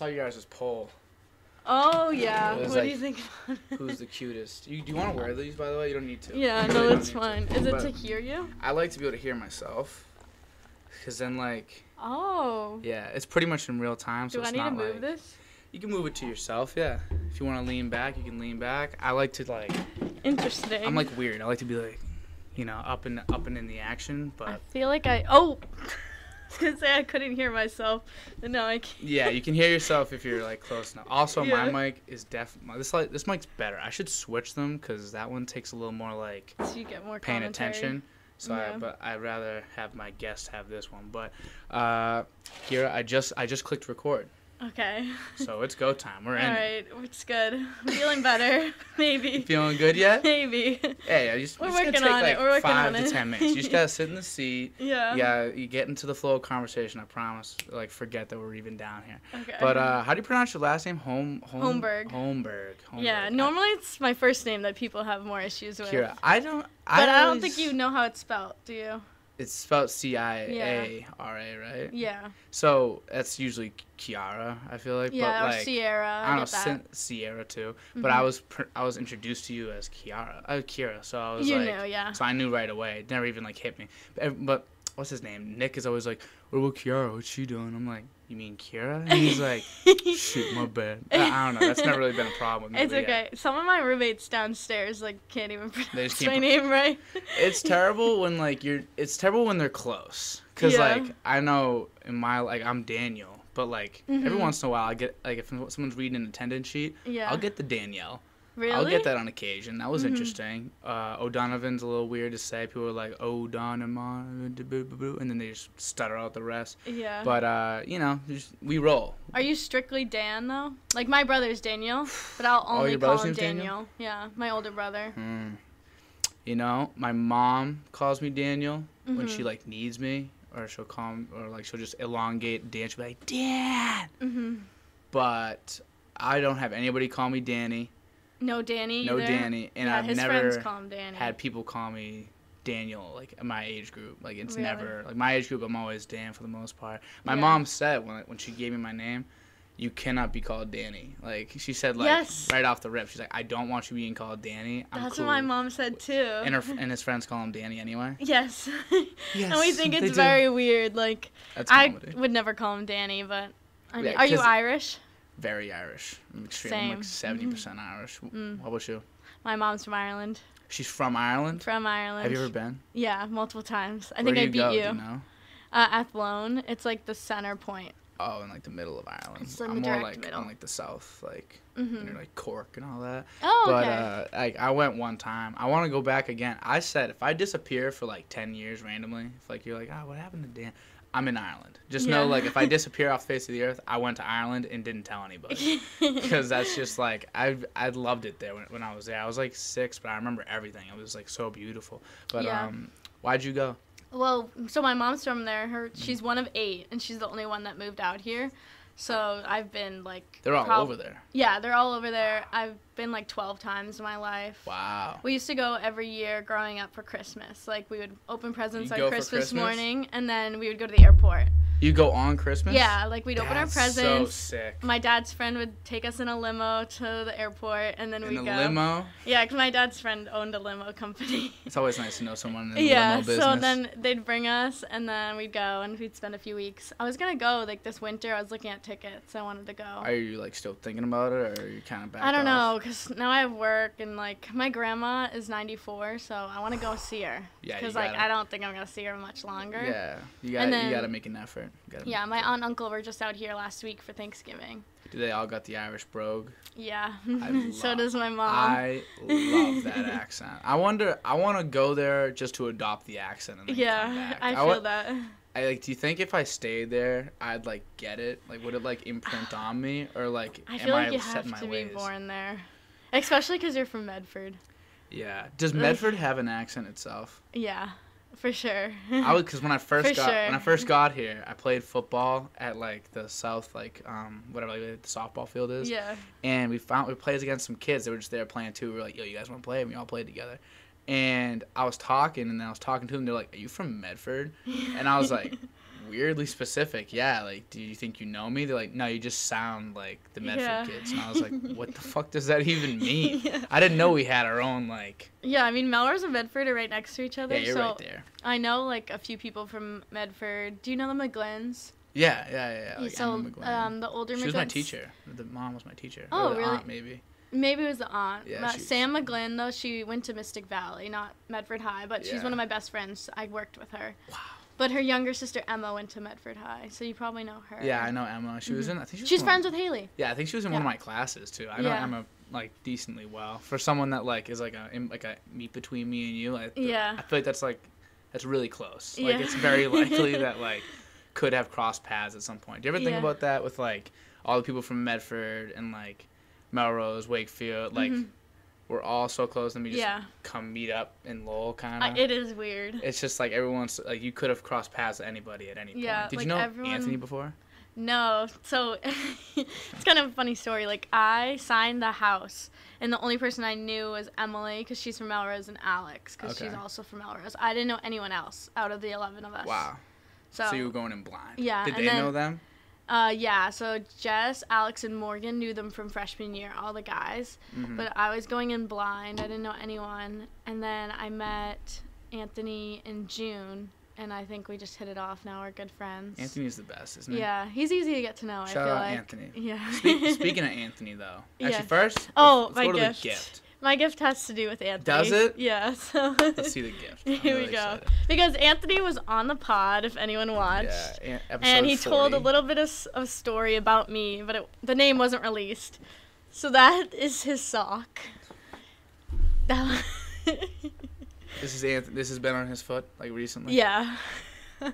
saw you guys' poll. Oh yeah. What was do you think? about it? Who's the cutest? You, do you want to wear these, by the way? You don't need to. Yeah, no, really it's to. fine. Is it But to hear you? I like to be able to hear myself. Because then, like, Oh. yeah, it's pretty much in real time. So Do I need to move like, this? You can move it to yourself, yeah. If you want to lean back, you can lean back. I like to, like, Interesting. I'm like weird. I like to be like, you know, up and up and in the action. but. I feel like I. Oh. I was gonna say I couldn't hear myself, but no, I can. yeah, you can hear yourself if you're like close enough. Also, Yeah. my mic is def. my- This like this mic's better. I should switch them because that one takes a little more like So you get more paying commentary. attention. So, I, but I'd rather have my guests have this one. But uh, Ciara, I just I just clicked record, Okay. so it's go time. We're All in. right, it's good. I'm feeling better. Maybe. Feeling good yet? Maybe. Hey, I just, We're working on it, we're working five on to it. ten minutes. You just gotta sit in the seat. Yeah. Yeah, you get into the flow of conversation. I promise. Like, forget that we're even down here. Okay. But uh, how do you pronounce your last name? Home, home Holmberg. Holmberg. Yeah, Holmberg. normally it's my first name that people have more issues with. Kira, I don't. But I, don't think you know how it's spelled, do you? It's spelled C I A R A, right? Yeah. So that's usually Kiara. I feel like. Yeah, but or like, Sierra. I I, don't know, get that. Sin- Sierra too. But I was pr- I was introduced to you as Kiara, uh, Kira. So I was You like, knew, yeah. so I knew right away. It never even like hit me. But, but what's his name? Nick is always like, "What about Kiara? What's she doing?" I'm like, "You mean Kira?" And he's like, shoot, my bad." I, I don't know. That's never really been a problem with me. It's okay. Some of my roommates downstairs like can't even pronounce can't my pro- name right. It's terrible when like you're. It's terrible when they're close. Cause Yeah. like I know in my like I'm Daniel, but like every Mhm. once in a while I get like if someone's reading an attendance sheet, Yeah. I'll get the Danielle. Really. I'll get that on occasion. That was Mhm. interesting. Uh, O'Donovan's a little weird to say. People are like O'Donovan, and then they just stutter out the rest. Yeah. But uh, you know, just, we roll. Are you strictly Dan though? Like my brother's Daniel, but I'll Oh, only your call him Daniel? Daniel. Yeah, my older brother. Hmm. You know, my mom calls me Daniel when she Mhm. like needs me, or she'll call me, or like she'll just elongate Dan. She'll be like, Dan. Mhm. But I don't have anybody call me Danny. No Danny. No either. Danny, and yeah, I've his never friends call him Danny. had people call me Daniel, like my age group. Like it's Really? never like my age group. I'm always Dan for the most part. My Yeah. mom said when when she gave me my name, you cannot be called Danny. Like she said, like Yes. right off the rip, she's like, I don't want you being called Danny. I'm That's cool. what my mom said too. And her and his friends call him Danny anyway. yes. Yes, and we think it's do. very weird. Like I would never call him Danny, but I mean, Yeah, are you Irish? Very Irish. I'm extreme. I'm Same. like seventy percent Irish. Mm. How about you? My mom's from Ireland. She's from Ireland. From Ireland. Have you ever been? Yeah, multiple times. I Where think I you beat go? you. Do you know? Uh, Athlone. It's like the center point. Oh, in like the middle of Ireland. It's I'm more like middle. on like the south, like hmm near like Cork and all that. Oh, But okay. uh, like I went one time. I want to go back again. I said if I disappear for like ten years randomly, if like you're like, oh, what happened to Dan? I'm in Ireland. Just know like if I disappear off the face of the earth, I went to Ireland and didn't tell anybody. Because that's just like I I loved it there when, when I was there. I was like six, but I remember everything. It was like so beautiful. But Yeah. um, why'd you go? Well, so my mom's from there. Her she's one of eight, and she's the only one that moved out here. So I've been like They're all prob- over there. Yeah, they're all over there. I've been like twelve times in my life. Wow. We used to go every year growing up for Christmas. Like we would open presents You on Christmas, Christmas? morning, and then we would go to the airport. You go on Christmas? Yeah, like we'd open our presents. So sick. My dad's friend would take us in a limo to the airport, and then we'd the go. limo. Yeah, 'cause my dad's friend owned a limo company. It's always nice to know someone in the yeah, limo business. Yeah, so then they'd bring us, and then we'd go, and we'd spend a few weeks. I was gonna go like this winter. I was looking at tickets. I wanted to go. Are you like still thinking about it, or are you kind of back? I don't off? know, cause now I have work, and like my grandma is 94, so I want to go see her. Yeah, Cause like gotta. I don't think I'm gonna see her much longer. Yeah, you gotta. you got to make an effort. Gotta Yeah, my aunt and uncle were just out here last week for Thanksgiving. Do they all got the Irish brogue? Yeah, I so does my mom. I love that accent. I wonder. I want to go there just to adopt the accent. And then come yeah. I wa- feel that. I like. Do you think if I stayed there, I'd like get it? Like, would it like imprint on me, or like, I am feel like I you set have my to ways? be born there, especially because you're from Medford. Yeah. Does. Medford have an accent itself? Yeah, for sure. I would, cause when I first For got when I first got here, I played football at like the south, like um whatever like, the softball field is. yeah. and we found we played against some kids. They were just there playing too. We were like, "Yo, you guys want to play?" And we all played together. And I was talking, and then I was talking to them. They're like, "Are you from Medford?" And I was like, weirdly specific. Yeah, like, do you think you know me? They're like, no, you just sound like the Medford Yeah. kids. And I was like, what the fuck does that even mean? yeah. I didn't know we had our own like. Yeah, I mean Melrose and Medford are right next to each other. Yeah, you're so right there. I know like a few people from Medford. Do you know the McGlynns? Yeah, yeah, yeah. yeah, Like so um, the older she was my teacher. The mom was my teacher. Oh, or the really? Aunt, maybe. Maybe it was the aunt. Yeah, Sam McGlynn though, she went to Mystic Valley, not Medford High, but she's one of my best friends. I worked with her. Wow. But her younger sister Emma went to Medford High, so you probably know her. Yeah, I know Emma. She was in. I think she was She's friends with Haley. Yeah, I think she was in one of my classes too. I know Yeah. Emma like decently well. For someone that like is like a in, like a meet between me and you, I, Yeah. I feel like that's like that's really close. Like Yeah. it's very likely that like could have crossed paths at some point. Do you ever think Yeah. about that with like all the people from Medford and like Melrose, Wakefield, like Mhm. We're all so close and we just Yeah. come meet up in Lowell kind of. it is weird. it's just like everyone's like you could have crossed paths with anybody at any point. Yeah, Did like you know everyone- Anthony before? No, so it's kind of a funny story. Like I signed the house, and the only person I knew was Emily because she's from Melrose and Alex because she's also from Melrose. I didn't know anyone else out of the eleven of us. Wow. So, So, you were going in blind. Yeah, Did they then- know them? Uh, yeah. So Jess, Alex, and Morgan knew them from freshman year, all the guys. Mhm. But I was going in blind. I didn't know anyone, and then I met Anthony in June, and I think we just hit it off. Now we're good friends. Anthony's the best, isn't he? Yeah, he's easy to get to know. I Shout feel out like. Anthony. Yeah. Speak, speaking of Anthony, though, actually, Yeah. first, Oh, let's my go to the gift. My gift has to do with Anthony. Does it? Yeah. So Let's see the gift. I'm Here really we go. excited. Because Anthony was on the pod, if anyone watched. Yeah, and he told a little bit of a story about me, but it, the name wasn't released. So that is his sock. That This is Anthony. This has been on his foot like recently. yeah.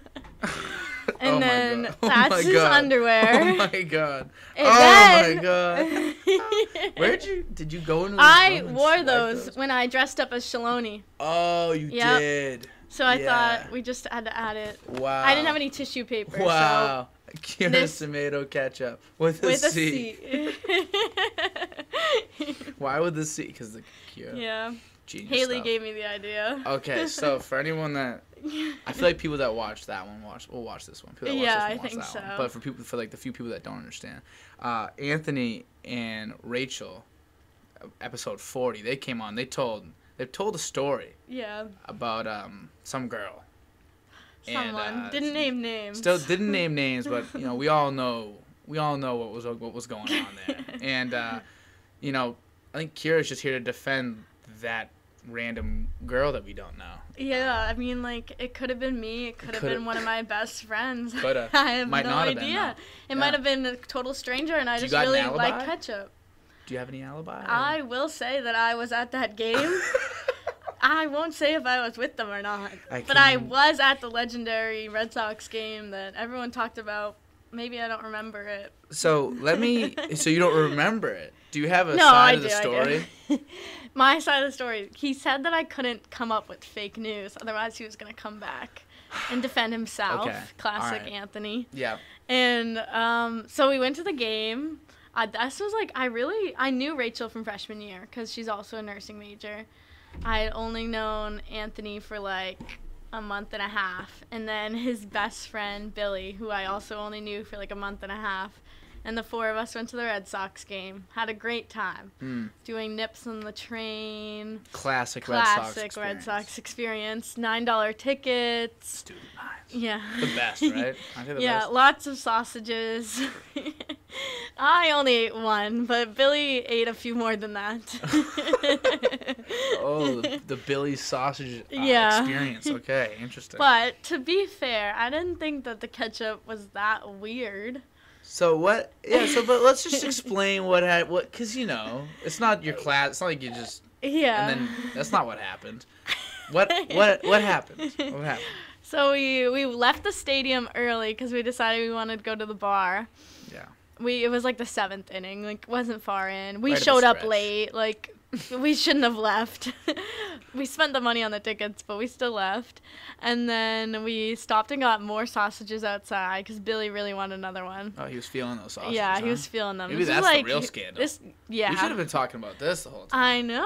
Oh And my then. Oh that's my his God. underwear. Oh my god. And oh then- my god. Where'd you? Did you go into? the I wore swipe those, when I dressed up as Shaloni. Oh, you Yep. did. So I Yeah. thought we just had to add it. Wow. I didn't have any tissue paper. Wow. Ciara's this- tomato ketchup with So a with a C. C. Why would the C? Because the Ciara. yeah. Genius Haley stuff. gave me the idea. Okay, so for anyone that I feel like people that watch that one watch will watch this one. People that watch Yeah, this I one watch think so. One. But for people for like the few people that don't understand, uh, Anthony and Rachel, uh, episode forty, they came on. They told they told a story yeah. about um some girl. And, Someone uh, didn't name names. Still didn't name names, but you know we all know we all know what was what was going on there. and uh, you know I think Ciara's just here to defend that random girl that we don't know. Yeah, um, I mean, like it could have been me. It could have been one of my best friends. Coulda. I have Might no have been, idea. it Yeah. might have been a total stranger, and I You just really like ketchup. Do you have any alibi? or- I will say that I was at that game. I won't say if I was with them or not, I but I was at the legendary Red Sox game that everyone talked about. Maybe I don't remember it. So let me. So you don't remember it? Do you have a no, side I of the do. story? I do. My side of the story. He said that I couldn't come up with fake news, otherwise he was gonna come back and defend himself. Okay, Classic alright. Anthony. Yeah. And um, so we went to the game. I, this was like I really I knew Rachel from freshman year because she's also a nursing major. I had only known Anthony for like a month and a half, and then his best friend Billy, who I also only knew for like a month and a half. And the four of us went to the Red Sox game. Had a great time Mm. doing nips on the train. Classic, Red Sox. Classic Red experience. Sox experience. Nine dollar tickets. Student lives. Yeah. The best, right? Aren't the yeah, best? lots of sausages. I only ate one, but Billy ate a few more than that. Oh, the, the Billy sausage uh, Yeah. experience. Okay, interesting. But to be fair, I didn't think that the ketchup was that weird. So what? Yeah. So, but let's just explain what had what, cause you know, it's not your class. It's not like you just. Yeah. And then that's not what happened. What? What? What happened? What happened? So we we left the stadium early because we decided we wanted to go to the bar. Yeah. We it was like the seventh inning, like wasn't far in. We Right showed up late, like we shouldn't have left. we spent the money on the tickets, but we still left. And then we stopped and got more sausages outside because Billy really wanted another one. Oh, he was feeling those sausages. yeah, huh? he was feeling them. Maybe This is that's the like, real scandal. This, yeah. We should have been talking about this the whole time. I know.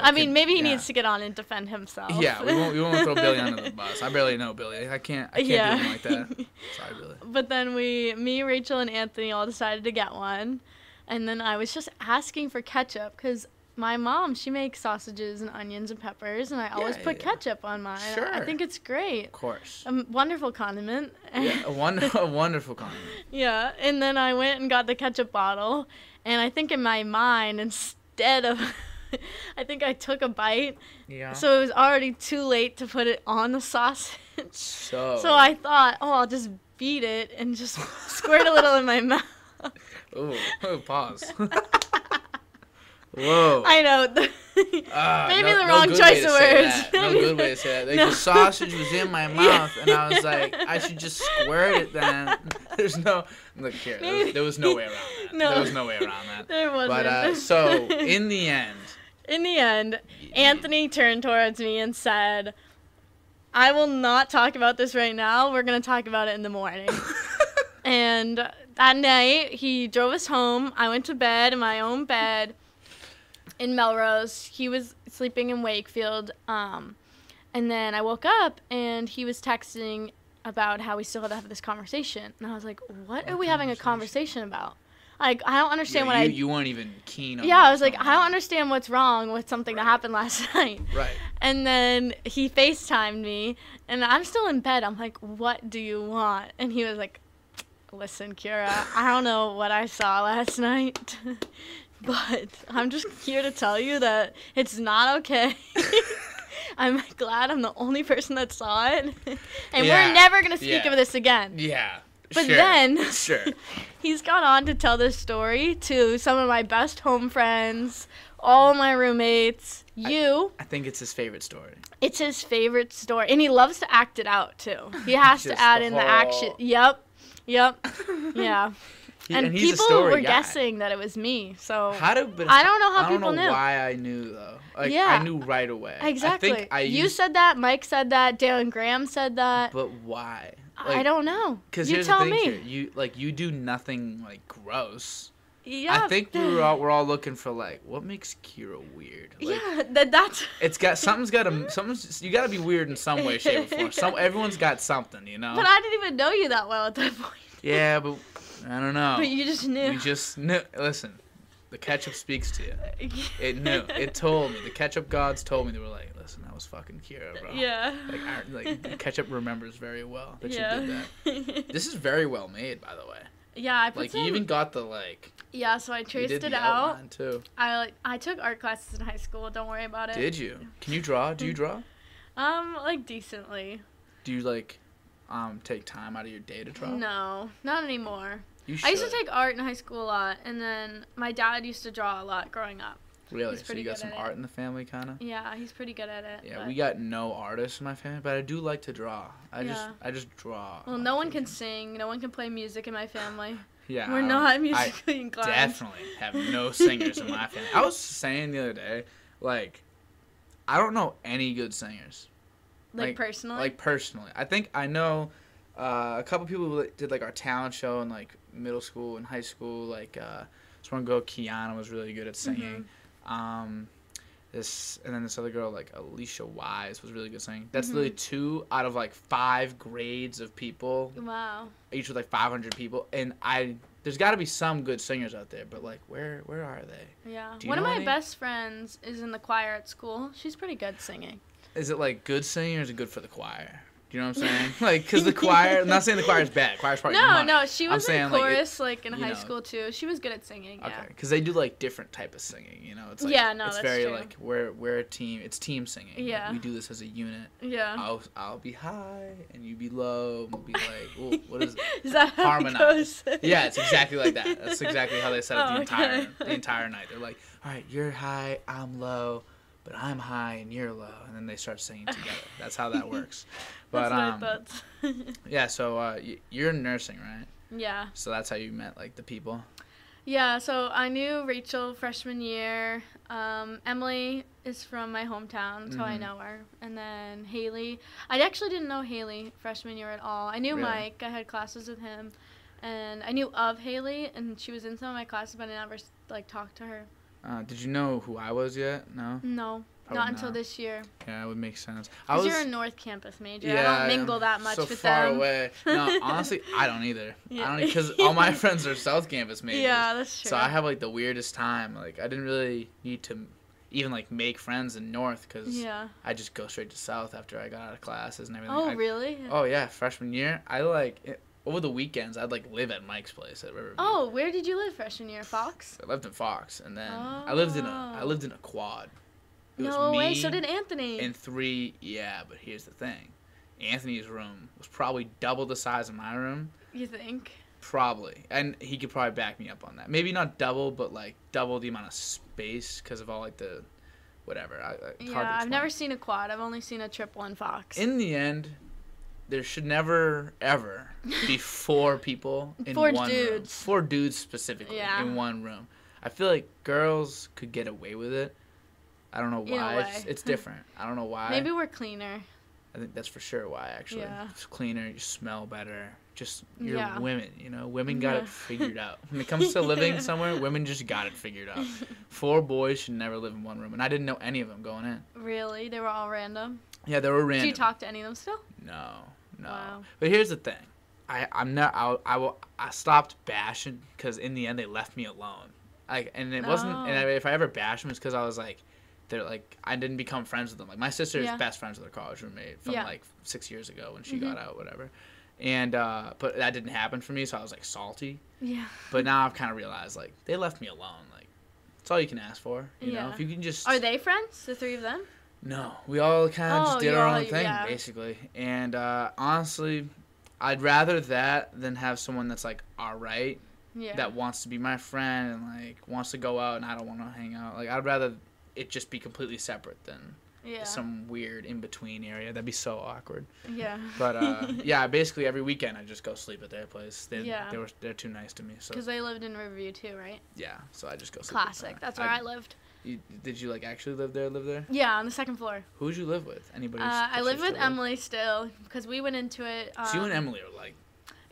I mean, could- maybe he yeah. needs to get on and defend himself. yeah, we won't, we won't throw Billy under the bus. I barely know Billy. I can't. I can't Yeah. do him like that. Sorry, Billy. But then we, me, Rachel, and Anthony all decided to get one. And then I was just asking for ketchup because my mom, she makes sausages and onions and peppers, and I always Yeah, put yeah. ketchup on mine. Sure. I think it's great. Of course. A wonderful condiment. Yeah, a, one, a wonderful compliment. Yeah, and then I went and got the ketchup bottle, and I think in my mind, instead of, I think I took a bite, Yeah. so it was already too late to put it on the sausage. So. So I thought, oh, I'll just beat it and just squirt a little in my mouth. Ooh, ooh, pause. Whoa. I know. Ah, maybe no- the wrong good choice of words. that. No good way to say that. Like, No. The sausage was in my mouth, and I was like, I should just squirt it then. There's no. Look here. There was, there was no way around that. No. There was no way around that. there wasn't. But uh, so in the end, in the end, Anthony turned towards me and said, I will not talk about this right now. We're going to talk about it in the morning. and that night, he drove us home. I went to bed in my own bed in Melrose. He was sleeping in Wakefield. Um, and then I woke up and he was texting about how we still had to have this conversation. And I was like, what are we having a conversation? about? Like, I don't understand yeah, what you, I. you weren't even keen on yeah, I was like, I don't understand what's wrong with something that happened last night. Right. And then he FaceTimed me, and I'm still in bed. I'm like, what do you want? And he was like, listen, Ciara, I don't know what I saw last night, but I'm just here to tell you that it's not okay. I'm glad I'm the only person that saw it. and Yeah, we're never going to speak yeah. of this again. Yeah. But sure, then Sure. he's gone on to tell this story to some of my best home friends, all my roommates, you. I think it's his favorite story. It's his favorite story, and he loves to act it out too. He has to add the in the action. Yep, yep, yeah. He- and, he's a people were guy. guessing that it was me. So How do, but I don't know how I don't people know knew. why I knew though. Like, Yeah. I knew right away. exactly, I think I you used, said that. Mike said that. Darren Graham said that. But why? I don't know. Because you here's tell the thing, me. Ciara, you like you do nothing like gross. Yeah. I think we were all we're all looking for like what makes Ciara weird. Like, yeah, that that's. It's got something's got to something's you got to be weird in some way, shape, or form. Some everyone's got something, you know. But I didn't even know you that well at that point. yeah, but I don't know. But you just knew. You just knew. Listen, the ketchup speaks to you. It knew. It told me. The ketchup gods told me. They were like, "Listen, that was fucking Ciara, bro." yeah. Like, I, like the ketchup remembers very well that yeah. you did that. This is very well made, by the way. yeah, I put Like some. you even got the like. yeah, so I traced did it the out. too. I like I took art classes in high school. Don't worry about it. Did you? Can you draw? Do you draw? Um, like decently. Do you like, um, take time out of your day to draw? No, not anymore. I used to take art in high school a lot, and then my dad used to draw a lot growing up. Really? So you got some at it. art in the family, kind of. Yeah, he's pretty good at it. Yeah, but- we got no artists in my family, but I do like to draw. I just, I just draw. Well, no one can sing. No one can play music in my family. Yeah, We're not I inclined. definitely have no singers in my family. I was saying the other day, like, I don't know any good singers. Like, like- personally. Like personally, I think I know uh, a couple people did like our talent show in like middle school and high school. Like uh, this one girl, Kiana, was really good at singing. Mm-hmm. Um, this and then this other girl, like Alicia Wise, was really good singing. That's Mhm. literally two out of like five grades of people, wow. each with like 500 people. And I, there's got to be some good singers out there, but like, where where are they? Yeah. One of my any? best friends is in the choir at school. She's pretty good singing. Is it like good singing or is it good for the choir? You know what I'm saying? like, because the choir, I'm not saying the choir's bad. Choir's probably No, money. no, she I'm was in saying, like, it- chorus like, in high know. school too. She was good at singing. Yeah. Okay, because they do like different type of singing. You know, it's like Yeah, no, it's very true. like we're we're a team. It's team singing. Like, Yeah. we do this as a unit. Yeah. I'll I'll be high and you be low. And we'll be like, what is it? Is that Harmonize. it? Yeah, it's exactly like that. That's exactly how they set up Oh, the entire okay. the entire night. They're like, all right, you're high, I'm low, but I'm high and you're low, and then they start singing together. That's how that works. But That's um, yeah. So uh, y- you're nursing, right? yeah. So that's how you met like the people. Yeah, so I knew Rachel freshman year. Um, Emily is from my hometown, so I Mhm. know her. And then Haley. I actually didn't know Haley freshman year at all. I knew Really? Mike. I had classes with him. And I knew of Haley, and she was in some of my classes, but I never like talked to her. Uh, did you know who I was yet? No. No, Probably not until not. this year. Yeah, it would make sense. I was you're a North Campus major. yeah, I don't mingle that much so with far them. away. No, honestly, I don't either. Yeah. I don't because all my friends are South Campus majors. Yeah, that's true. So I have like the weirdest time. Like I didn't really need to even like make friends in North because Yeah. I just go straight to South after I got out of classes and everything. Oh, I- really? Oh yeah, freshman year, I like it, over the weekends. I'd like live at Mike's place at Riverview. Oh, where did you live freshman year? Fox? I lived in Fox, and then I lived in a I Oh. lived in a quad. It was No way. So did Anthony. And three, yeah, but here's the thing. Anthony's room was probably double the size of my room. you think? Probably. And he could probably back me up on that. Maybe not double, but like double the amount of space because of all like the whatever. I, I, it's hard to Yeah, I've never seen a quad. I've only seen a triple and Fox. In the end, there should never ever be four people in Four one room. dudes. Four dudes specifically Yeah. in one room. I feel like girls could get away with it. I don't know why. It's, it's different. I don't know why. Maybe we're cleaner. I think that's for sure why actually. Yeah. It's cleaner, you smell better. Just you're Yeah. women, you know. Women got Yeah. it figured out. When it comes to living somewhere, women just got it figured out. Four boys should never live in one room, and I didn't know any of them going in. Really? They were all random. Yeah, they were random. Do you talk to any of them still? No, no. Wow. But here's the thing, I I'm not I I, I stopped bashing because in the end they left me alone. Like and it wasn't and I, if I ever bashed them it's because I was like. They're like I didn't become friends with them. Like my sister is Yeah. best friends with her college roommate from Yeah. like six years ago when she Mhm. got out, whatever. And uh, but that didn't happen for me, so I was like salty. Yeah. But now I've kind of realized like they left me alone. Like it's all you can ask for. You know, if you can just Are they friends? The three of them? No, we all kind of Oh, just did our all- own thing, yeah. basically. And uh, honestly, I'd rather that than have someone that's like all right, Yeah. that wants to be my friend and like wants to go out, and I don't want to hang out. Like I'd rather it just be completely separate than yeah. some weird in between area. That'd be so awkward. yeah. But uh, yeah, basically every weekend I just go sleep at their place. They, Yeah. they were they're too nice to me. So Because they lived in Riverview too, right? yeah, so I just go sleep. Classic. That's where I, lived. You, did you like actually live there? Live there? Yeah, on the second floor. Who'd you live with? Anybody? Uh, I live with Emily still because we went into it. Um, So you and Emily are like.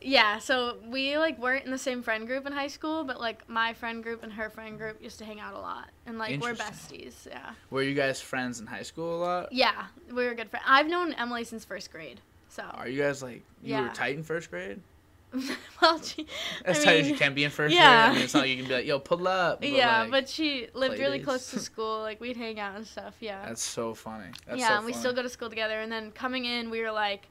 Yeah, so we like weren't in the same friend group in high school, but like my friend group and her friend group used to hang out a lot, and like we're besties. Yeah. Were you guys friends in high school a lot? Yeah, we were good friends. I've known Emily since first grade, so. Are you guys like you were tight in first grade? well, she. As I tight as you mean, can be in first yeah. grade. I mean, it's not like you can be like, "Yo, pull up." But yeah, like, but she lived really dates. close to school. Like we'd hang out and stuff. Yeah. that's so funny. That's yeah, so and we still go to school together. And then coming in, we were like,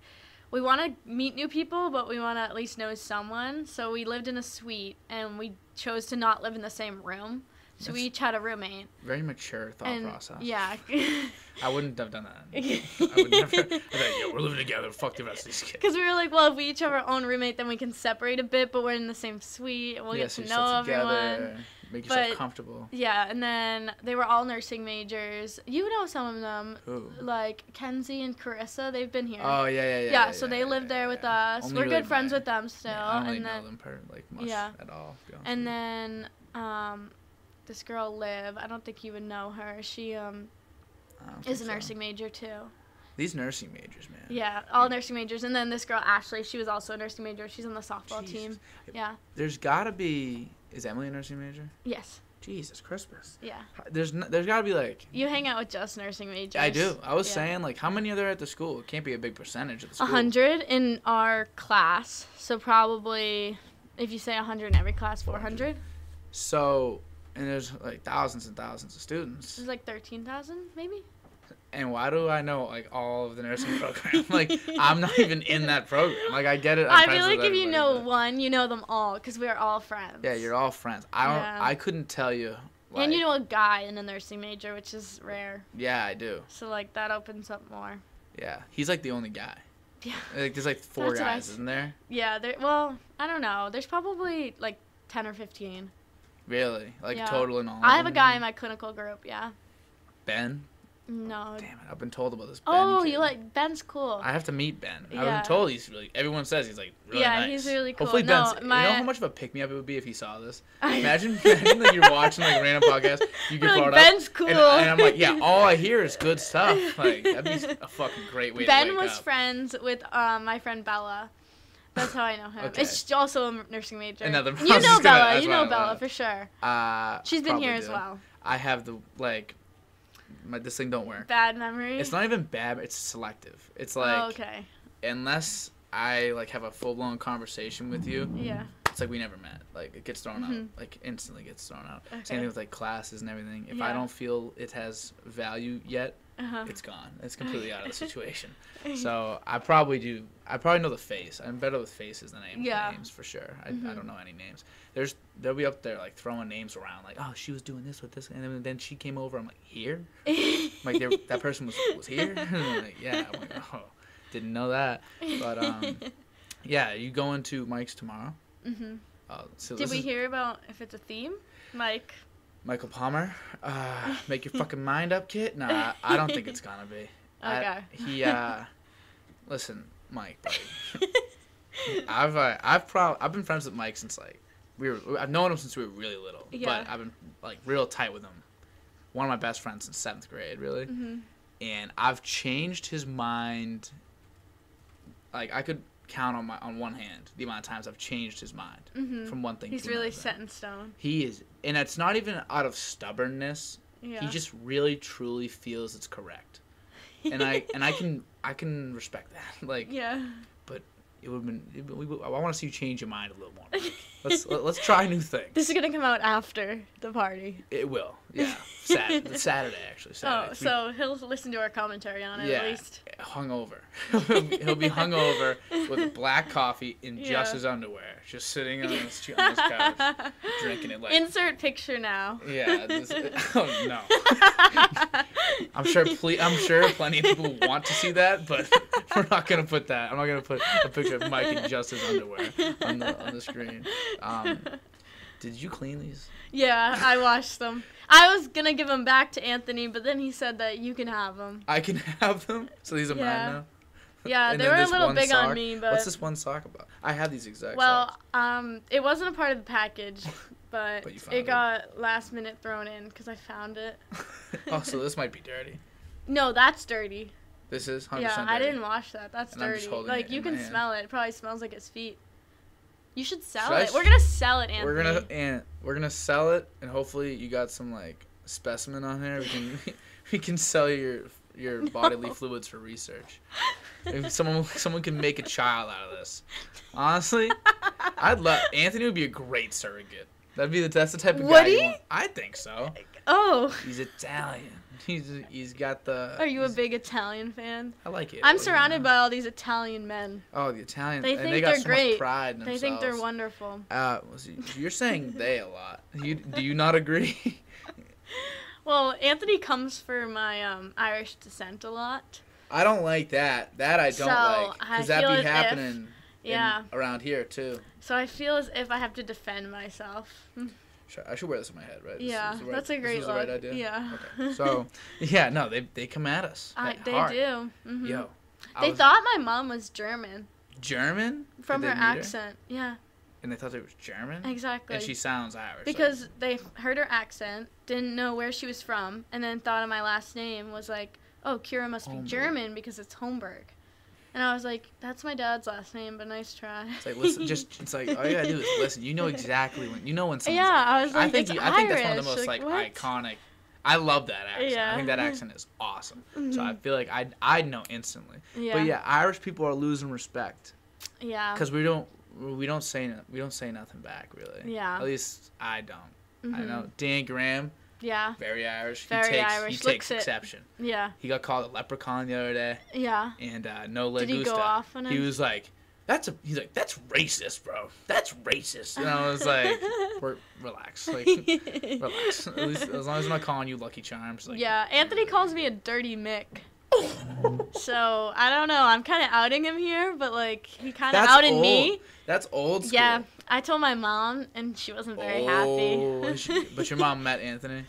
we want to meet new people, but we want to at least know someone. So we lived in a suite, and we chose to not live in the same room. So we each had a roommate. very mature thought and process. yeah. I wouldn't have done that. I would never. I'd like, "Yo, we're living together. Fuck the rest of these kids." Because we were like, well, if we each have our own roommate, then we can separate a bit, but we're in the same suite, and we'll Yeah, get so to know everyone. together, Make yourself But- comfortable. Yeah, and then they were all nursing majors. You know some of them, Who? like Kenzie and Carissa. They've been here. Oh yeah, yeah, yeah. yeah, so they lived yeah, there with yeah. us. Only we're really good friends by- with them still. Yeah, I don't really and know then them per like much Yeah. at all. to be honest and then um, this girl Liv. I don't think you would know her. She um you. I don't is a think so. nursing major too. These nursing majors, man. Yeah, all nursing majors. And then this girl Ashley. She was also a nursing major. She's on the softball Jesus. team. Yeah. There's gotta be. Is Emily a nursing major? Yes. Jesus Christmas. Yeah. There's n- there's gotta be like. You hang out with just nursing majors. I do. I was Yeah. saying like, how many are there at the school? It can't be a big percentage of the A school. hundred in our class, so probably if you say a hundred in every class, 400. So, and there's like thousands and thousands of students. There's like thirteen thousand, maybe. And why do I know like all of the nursing program? like I'm not even in that program. Like I get it. I feel like if you know but- one, you know them all because we're all friends. Yeah, you're all friends. I don't. Yeah. I couldn't tell you. Like, and you know a guy in a nursing major, which is rare. Yeah, I do. So like that opens up more. Yeah, he's like the only guy. Yeah. Like there's like four That's I guys, s- isn't there? Yeah. There. Well, I don't know. There's probably like ten or fifteen. Really? Like Yeah. total and all. I have a guy in my clinical group. Yeah. Ben. No. Damn it! I've been told about this. Ben Oh, kid. you like Ben's cool. I have to meet Ben. I've been told he's really. Everyone says he's like really Yeah, nice. he's really cool. Hopefully, No, Ben's. my- You know how much of a pick me up it would be if he saw this. Imagine, imagine like you're watching like random podcasts, you get like, brought Ben's up, cool. and, and I'm like, yeah, all I hear is good stuff. Like that'd be a fucking great way to Ben was up. friends with um, my friend Bella. That's how I know him. Okay. It's also a nursing major. Another- You know gonna- Bella. You know Bella for sure. Uh, She's been here as well. I have the like, my this thing don't work. Bad memory. It's not even bad. It's selective. It's like oh, okay. unless I like have a full blown conversation with you, Yeah. it's like we never met. Like it gets thrown Mhm. out. Like instantly gets thrown out. Same thing with like classes and everything. If I don't feel it has value yet, Uh-huh. it's gone. It's completely out of the situation. So I probably do. I probably know the face. I'm better with faces than I am with names for sure. I, I Mhm. don't know any names. There's they'll be up there like throwing names around like oh she was doing this with this and then, then she came over. I'm like here. Like that person was was here. Like, yeah. I'm like oh didn't know that. But um yeah you going to Mike's tomorrow? hmm Uh, so Did we is hear about if it's a theme? Mike. Michael Palmer. Uh, make your fucking mind up, kid. Nah, I don't think it's gonna be. I- Okay. he uh, listen, Mike. I've uh, I've prob- I've been friends with Mike since like we were I've known him since we were really little. Yeah. But I've been like real tight with him. One of my best friends since seventh grade, really. hmm And I've changed his mind. Like I could count on my on one hand the amount of times I've changed his mind hmm from one thing. To He's really another. set in stone. He is, and it's not even out of stubbornness. Yeah. He just really truly feels it's correct, and I and I can I can respect that. Like yeah. But it would have been. It, we, I want to see you change your mind a little more. Let's let, let's try a new things. This is gonna come out after the party. It will. Yeah. Sat- Saturday actually. Saturday. Oh, so he'll listen to our commentary on it yeah, at least. hungover. he'll, be, hungover with black coffee in Yeah. just his underwear, just sitting on his, on his couch, drinking it like. Insert picture now. yeah. This, oh no. I'm sure. Ple- I'm sure plenty of people want to see that, but we're not gonna put that. I'm not gonna put a picture of Mike in just his underwear on the on the screen. Um, did you clean these? yeah, I washed them. I was gonna give them back to Anthony, but then he said that you can have them. I can have them. So these are Yeah. mine now. Yeah, they were a little big on me, but What's this one sock about? I have these exact well, socks. um, it wasn't a part of the package, but, But it it. got last minute thrown in because I found it. oh, so this might be dirty. No, that's dirty. This is 100% Yeah, I dirty. didn't wash that. That's And dirty. Like you can smell it. It probably smells like his feet. You should sell Should it. s- We're gonna sell it, Anthony. We're gonna and we're gonna sell it, and hopefully you got some like specimen on here. We can we can sell your your bodily fluids for research. If someone someone can make a child out of this. Honestly, I'd love Anthony would be a great surrogate. That'd be the that's the type of Would guy. you he? I think so. Oh, He's Italian. He's he's got the. are you a big Italian fan? I like it. I'm you surrounded by all these Italian men. Oh, the Italian. They and think they they're so great. Pride They think they're wonderful. Uh, you're saying they a lot. You do you not agree? Well, Anthony comes for my um, Irish descent a lot. I don't like that. That I don't So, like because that be if- happening. in- Yeah. around here too. So I feel as if I have to defend myself. I should wear this on my head, right? Yeah, right- that's a great the right idea. Yeah. Okay. So, yeah, no, they they come at us. I, they heart. do. hmm Yo, I They was thought my mom was German German from her accent. Yeah, and they thought it was German. exactly. And she sounds Irish. so- because they heard her accent, didn't know where she was from, and then thought of my last name was like, oh, Ciara must be German because it's Holmberg. And I was like, that's my dad's last name, but nice try. It's like listen, just it's like all you gotta do is listen. You know exactly when you know when someone's. Yeah, I was like, I think you, I think that's one of the most Like, like, iconic. I love that accent. I think that accent is awesome. So I Mhm. feel like I I know instantly. yeah. But yeah, Irish people are losing respect Yeah. because we don't we don't say we don't say nothing back really. Yeah. At least I don't. I Mhm. know Dan Graham, Yeah. very Irish. Very he takes, Irish, He takes looks it. exception. Yeah. He got called a leprechaun the other day, Yeah. and uh, no Did he go off on him? He was like, "That's a." He's like, "That's racist, bro. That's racist." And I was like, relax, like relax. At least as long as I'm not calling you Lucky Charms." Like, yeah. Anthony calls me a dirty Mick. So I don't know. I'm kind of outing him here, but like he kind of outed old. me. That's old school. Yeah. I told my mom, and she wasn't very Oh, happy. she- but your mom met Anthony.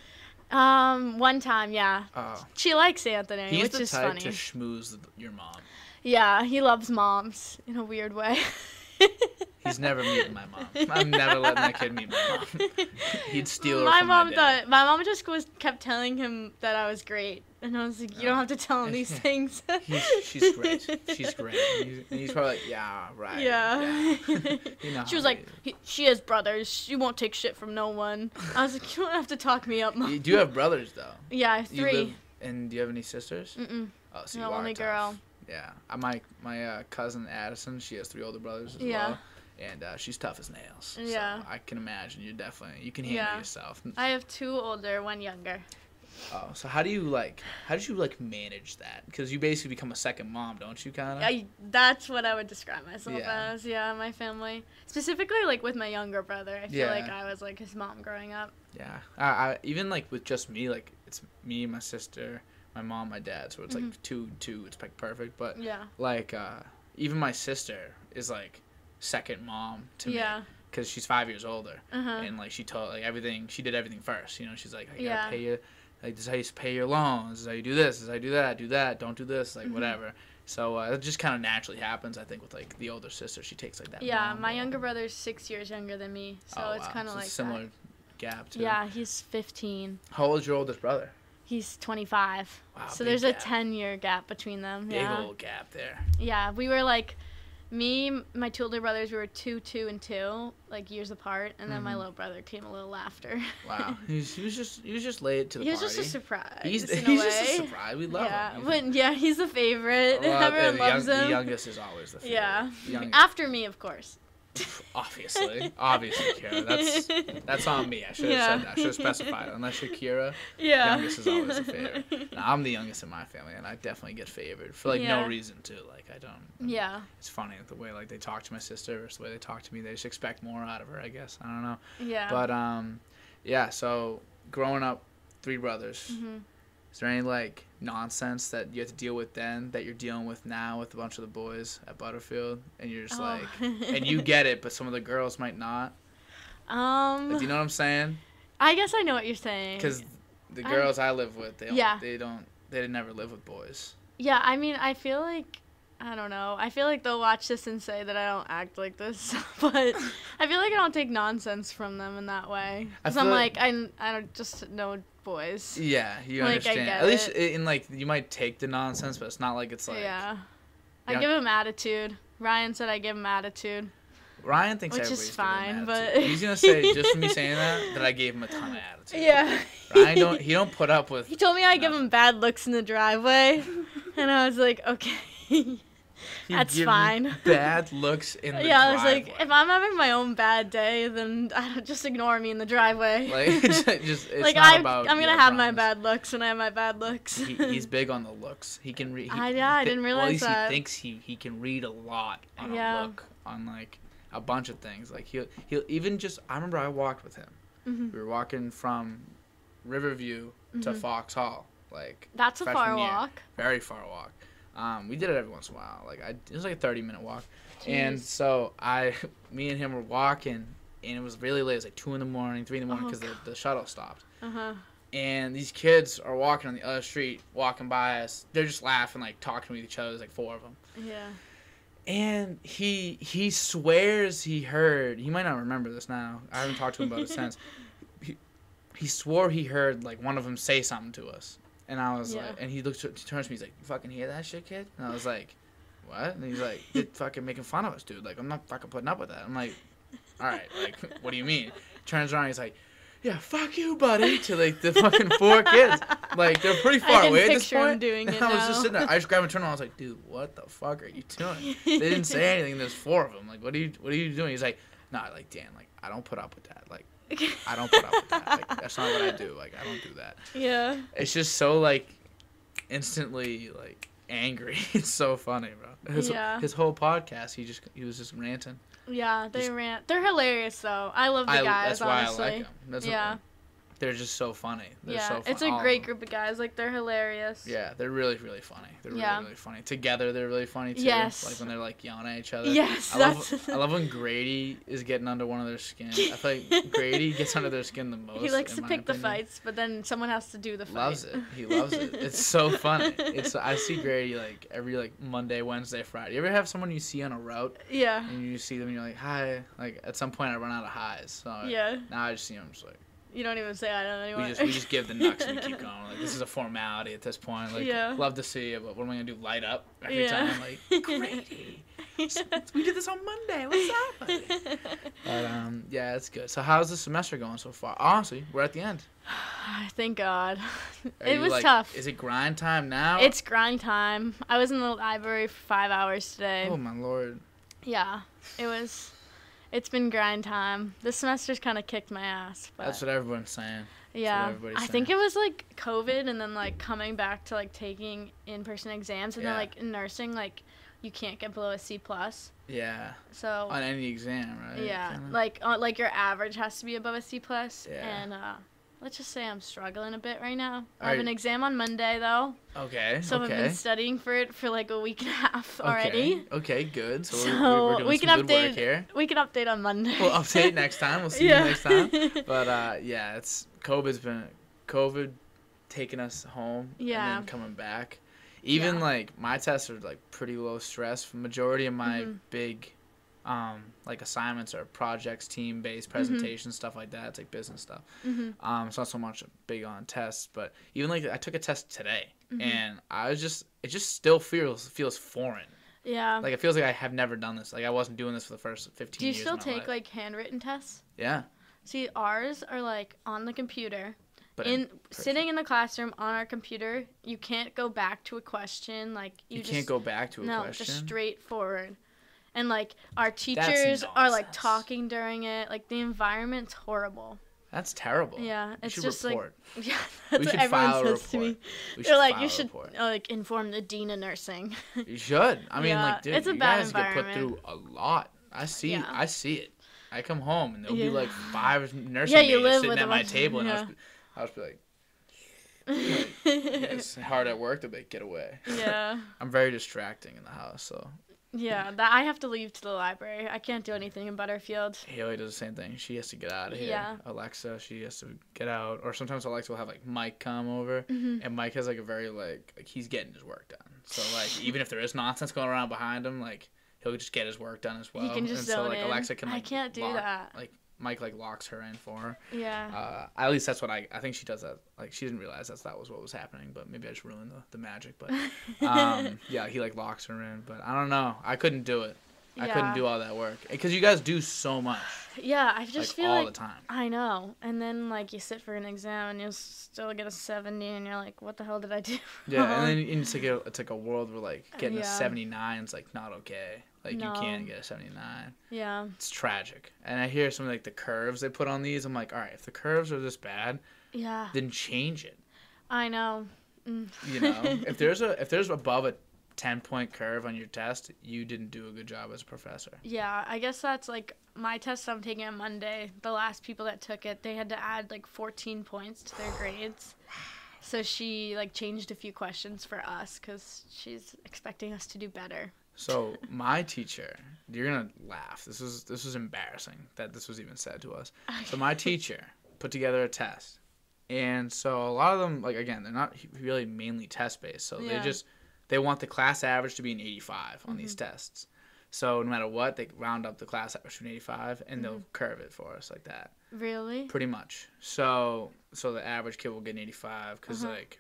Um, one time, yeah. Oh, She likes Anthony, he's which the type funny. to schmooze your mom. yeah, he loves moms in a weird way. He's never meeting my mom. I'm never letting that kid meet my mom. He'd steal her my from mom my dad. thought my mom just was kept telling him that I was great, and I was like, you don't have to tell him these things. He's, she's great. She's great. He's, and he's probably like, yeah, right. Yeah. yeah." You know she was like, he, she has brothers. She won't take shit from no one. I was like, you don't have to talk me up, mom. You do have brothers though. yeah, three. live, and do you have any sisters? Mm-mm. Oh, so No, you are only tough. girl. Yeah, Uh, my my uh, cousin Addison, she has three older brothers as Yeah. well, and uh, she's tough as nails. Yeah. so I can imagine you're definitely you can handle Yeah. yourself. I have two older, one younger. Oh, so how do you like? How did you like manage that? Because you basically become a second mom, don't you? Kind of. I, that's what I would describe myself Yeah. as. Yeah, my family, specifically like with my younger brother. I feel like I was like his mom growing up. Yeah. I, I even like with just me, like it's me, my sister, my mom, my dad. So it's Mhm. like two, two. It's like perfect. But Yeah. like uh, even my sister is like second mom to me Yeah. because she's five years older. Uh huh. and like she told like everything she did everything first you know she's like i gotta Yeah. pay you like this is how you pay your loans this is how you do this this is how you do that do that don't do this like Mhm. whatever so uh, it just kind of naturally happens i think with like the older sister she takes like that Yeah, my younger brother's six years younger than me, so Oh, it's wow. kind of So like similar that. gap too Yeah, he's 15. how old is your oldest brother He's 25. Wow, so there's gap. a 10 year gap between them. big yeah. old gap there Yeah, we were like, me, my two older brothers, we were two, two, and two, like years apart, and then my Mhm. little brother came a little after. wow he was, he was just he was just late to the he was just a surprise. he's, he's a just a surprise we love him. yeah, him but yeah, he's a favorite. Well, Everyone the, loves young- him. the youngest is always the favorite. yeah, Young- after me, of course. obviously, obviously, Ciara. That's that's on me. I should have Yeah. said that. I should have specified. Unless you're Ciara, Yeah. youngest is always a favorite. No, I'm the youngest in my family, and I definitely get favored for like Yeah. no reason too. Like I don't. yeah, It's funny the way like they talk to my sister versus the way they talk to me. They just expect more out of her. I guess I don't know. yeah. But um, yeah. So growing up, three brothers. hmm Is there any like nonsense that you have to deal with then that you're dealing with now with a bunch of the boys at Butterfield, and you're just Oh. like, and you get it, but some of the girls might not. um, Like, do you know what I'm saying? I guess I know what you're saying. Because the I- girls I live with, they don't, Yeah. they don't, they never live with boys. Yeah, I mean, I feel like I don't know. I feel like they'll watch this and say that I don't act like this, but I feel like I don't take nonsense from them in that way. I Cause I'm feel like I, I don't just know boys. Yeah, you Like, I understand. At least it. in like you might take the nonsense, but it's not like it's like yeah, I give him attitude. Ryan said I give him attitude. Ryan thinks Which is fine, but- he's gonna say just from me saying that that I gave him a ton of attitude. Yeah. Ryan don't he don't put up with He told me I give him bad looks in the driveway, and I was like, okay. That's fine. Bad looks in the yeah, I was like, if I'm having my own bad day, then I don't, just ignore me in the driveway. like just it's like I, about I'm gonna have my bad looks when I have my bad looks. he, he's big on the looks. He can read. Yeah, I didn't Well, at realize least that. he thinks he he can read a lot on Yeah. a look on like a bunch of things. Like he'll he'll even just. I remember I walked with him. Mhm. We were walking from Riverview to Mhm. Fox Hall. Like That's a far year. walk. very far walk. Um, we did it every once in a while. Like I, it was like a thirty minute walk. And so I, me and him were walking, and it was really late. It was like two in the morning, three in the morning Oh, because the, the shuttle stopped Uh huh. and these kids are walking on the other street, walking by us. They're just laughing, like talking with each other. There's like four of them, Yeah. and he he swears he heard. He might not remember this now. I haven't talked to him about it since. He, he swore he heard like one of them say something to us, and I was Yeah. like, and he looks, he turns to me, he's like, "You fucking hear that shit, kid?" And I was like, "What?" And he's like, "They're fucking making fun of us, dude. Like, I'm not fucking putting up with that." I'm like, "All right, like, what do you mean?" Turns around, he's like, "Yeah, fuck you, buddy," to like the fucking four kids. Like they're pretty far away at this point. doing and it I was now. just sitting there. I just grabbed and turn around. I was like, "Dude, what the fuck are you doing?" They didn't say anything. There's four of them. Like, what are you, what are you doing? He's like, "Nah, like Dan, like I don't put up with that. I don't put up with that. Like, that's not what I do. Like, I don't do that." yeah. It's just so like instantly like angry. It's so funny, bro. His, Yeah. his whole podcast, he just he was just ranting. Yeah, they Just- ran. They're hilarious though. I love the I, guys. that's why honestly. I like him. That's Yeah. They're just so funny. They're yeah, so fun- it's a great oh. group of guys. Like they're hilarious. Yeah, they're really really funny. They're Yeah. really really funny. Together they're really funny too. Yes. Like when they're like yelling at each other. Yes, I love I love when Grady is getting under one of their skin. I feel like Grady gets under their skin the most. He likes to pick the fights, but then someone has to do the fight. Loves it. He loves it. It's so funny. It's I see Grady like every like Monday, Wednesday, Friday. You ever have someone you see on a route yeah. and you see them and you're like hi? Like at some point I run out of highs. So Yeah. now I just see them just like You don't even say I don't know we anymore. just we just give the knucks and we keep going. Like this is a formality at this point. Like Yeah. love to see you, but what am I gonna do? Light up every Yeah. time? Like Grady. we did this on Monday. What's up? But um, yeah, it's good. So how's the semester going so far? Honestly, we're at the end. Thank God. Are it was like- tough. Is it grind time now? It's grind time. I was in the library for five hours today. oh my lord. Yeah, it was. It's been grind time. This semester's kind of kicked my ass, but That's what everyone's saying. yeah, everybody's I think it was like COVID, and then like coming back to like taking in-person exams, and Yeah. then like nursing, like you can't get below a C plus. Yeah. So On any exam, right? yeah, Kinda? like uh, like your average has to be above a C plus, Yeah. and uh, let's just say I'm struggling a bit right now. I have an exam on Monday though, Okay. so I've been studying for it for like a week and a half already. Okay. Okay. Good. So, So we're, we can good work update- here. We can update on Monday. We'll update next time. We'll see Yeah. you next time. But uh, yeah, it's COVID's been COVID taking us home Yeah. and then coming back. Even Yeah. like my tests are like pretty low stress. Majority of my Mhm. big um like assignments or projects, team based Mm-hmm. presentations, stuff like that. It's like business stuff. hmm Um, it's not so much big on tests, but even like I took a test today, Mhm. and I was just it just still feels feels foreign. Yeah. Like it feels like I have never done this. Like I wasn't doing this for the first fifteen. Do you still take life. like handwritten tests? Yeah, See, ours are like on the computer. but in sitting in the classroom on our computer, you can't go back to a question. Like you, you, just, can't go back to a no, question. just straight forward. And like our teachers are like talking during it. Like the environment's horrible. That's terrible. Yeah, We it's just report. like yeah, We that's should what everyone file a says to me. They're like file you should report. like inform the dean of nursing. You should. I mean, Yeah, like, dude, it's a you bad guys get put through a lot. I see. Yeah. I see it. I come home and there'll be like five nursing Yeah, you live sitting with at my bunch- table, and yeah. I was, I was be like, it's hard at work. They'll like, get away. yeah. I'm very distracting in the house, so Yeah, that I have to leave to the library. I can't do anything in Butterfield. Haley does the same thing. She has to get out of here. Yeah. Alexa, she has to get out. Or sometimes Alexa will have like Mike come over, Mhm. and Mike has like a very like like he's getting his work done. So like even if there is nonsense going around behind him, like he'll just get his work done as well. he can just and zone so like in. Alexa can like I can't do lock- that. Like Mike like locks her in for her. Yeah. Uh, at least that's what I I think she does that. Like she didn't realize that's that was what was happening, but maybe I just ruined the, the magic. But um, yeah, he like locks her in. But I don't know. I couldn't do it. I couldn't do all that work because you guys do so much yeah, I just like feel all like the time. I know. And then like you sit for an exam and you'll still get a 70 and you're like, what the hell did I do? Yeah, and then and it's like a it's like a world where like getting a seventy nine is like not okay. Like No. you can't get a seventy nine. yeah. It's tragic. And I hear some like the curves they put on these. I'm like, all right, if the curves are this bad, Yeah. then change it. I know. Mm. You know, if there's a if there's above a ten point curve on your test, you didn't do a good job as a professor. Yeah, I guess that's like my test I'm taking on Monday. The last people that took it, they had to add like 14 points to their grades. So she like changed a few questions for us cuz she's expecting us to do better. So my teacher, you're gonna laugh. This was this was embarrassing that this was even said to us. So my teacher put together a test, and so a lot of them, like again, they're not really mainly test based. So they just they want the class average to be an 85 on these tests. So no matter what, they round up the class average to an 85, and they'll curve it for us like that, Really? pretty much. So so the average kid will get an 85 because Uh-huh. like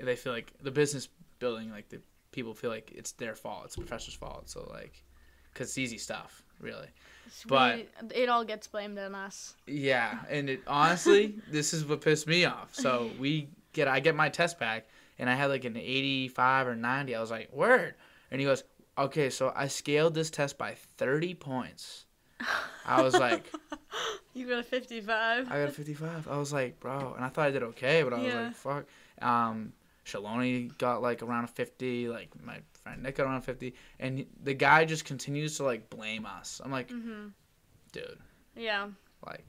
they feel like the business building, like the people feel like it's their fault, it's the professor's fault. So like, because it's easy stuff, really. But- it all gets blamed on us. Yeah, and it honestly, this is what pissed me off. So we get, I get my test back, and I had like an eighty-five or ninety. I was like, "Word," and he goes, "Okay, so I scaled this test by thirty points." I was like, You got a 55. "I got a fifty-five." I was like, "Bro," and I thought I did okay, but I was like, "Fuck." Um, Shaloni got like around a fifty. Like my friend Nick got around fifty, and the guy just continues to like blame us. I'm like, mhm. dude, Yeah. like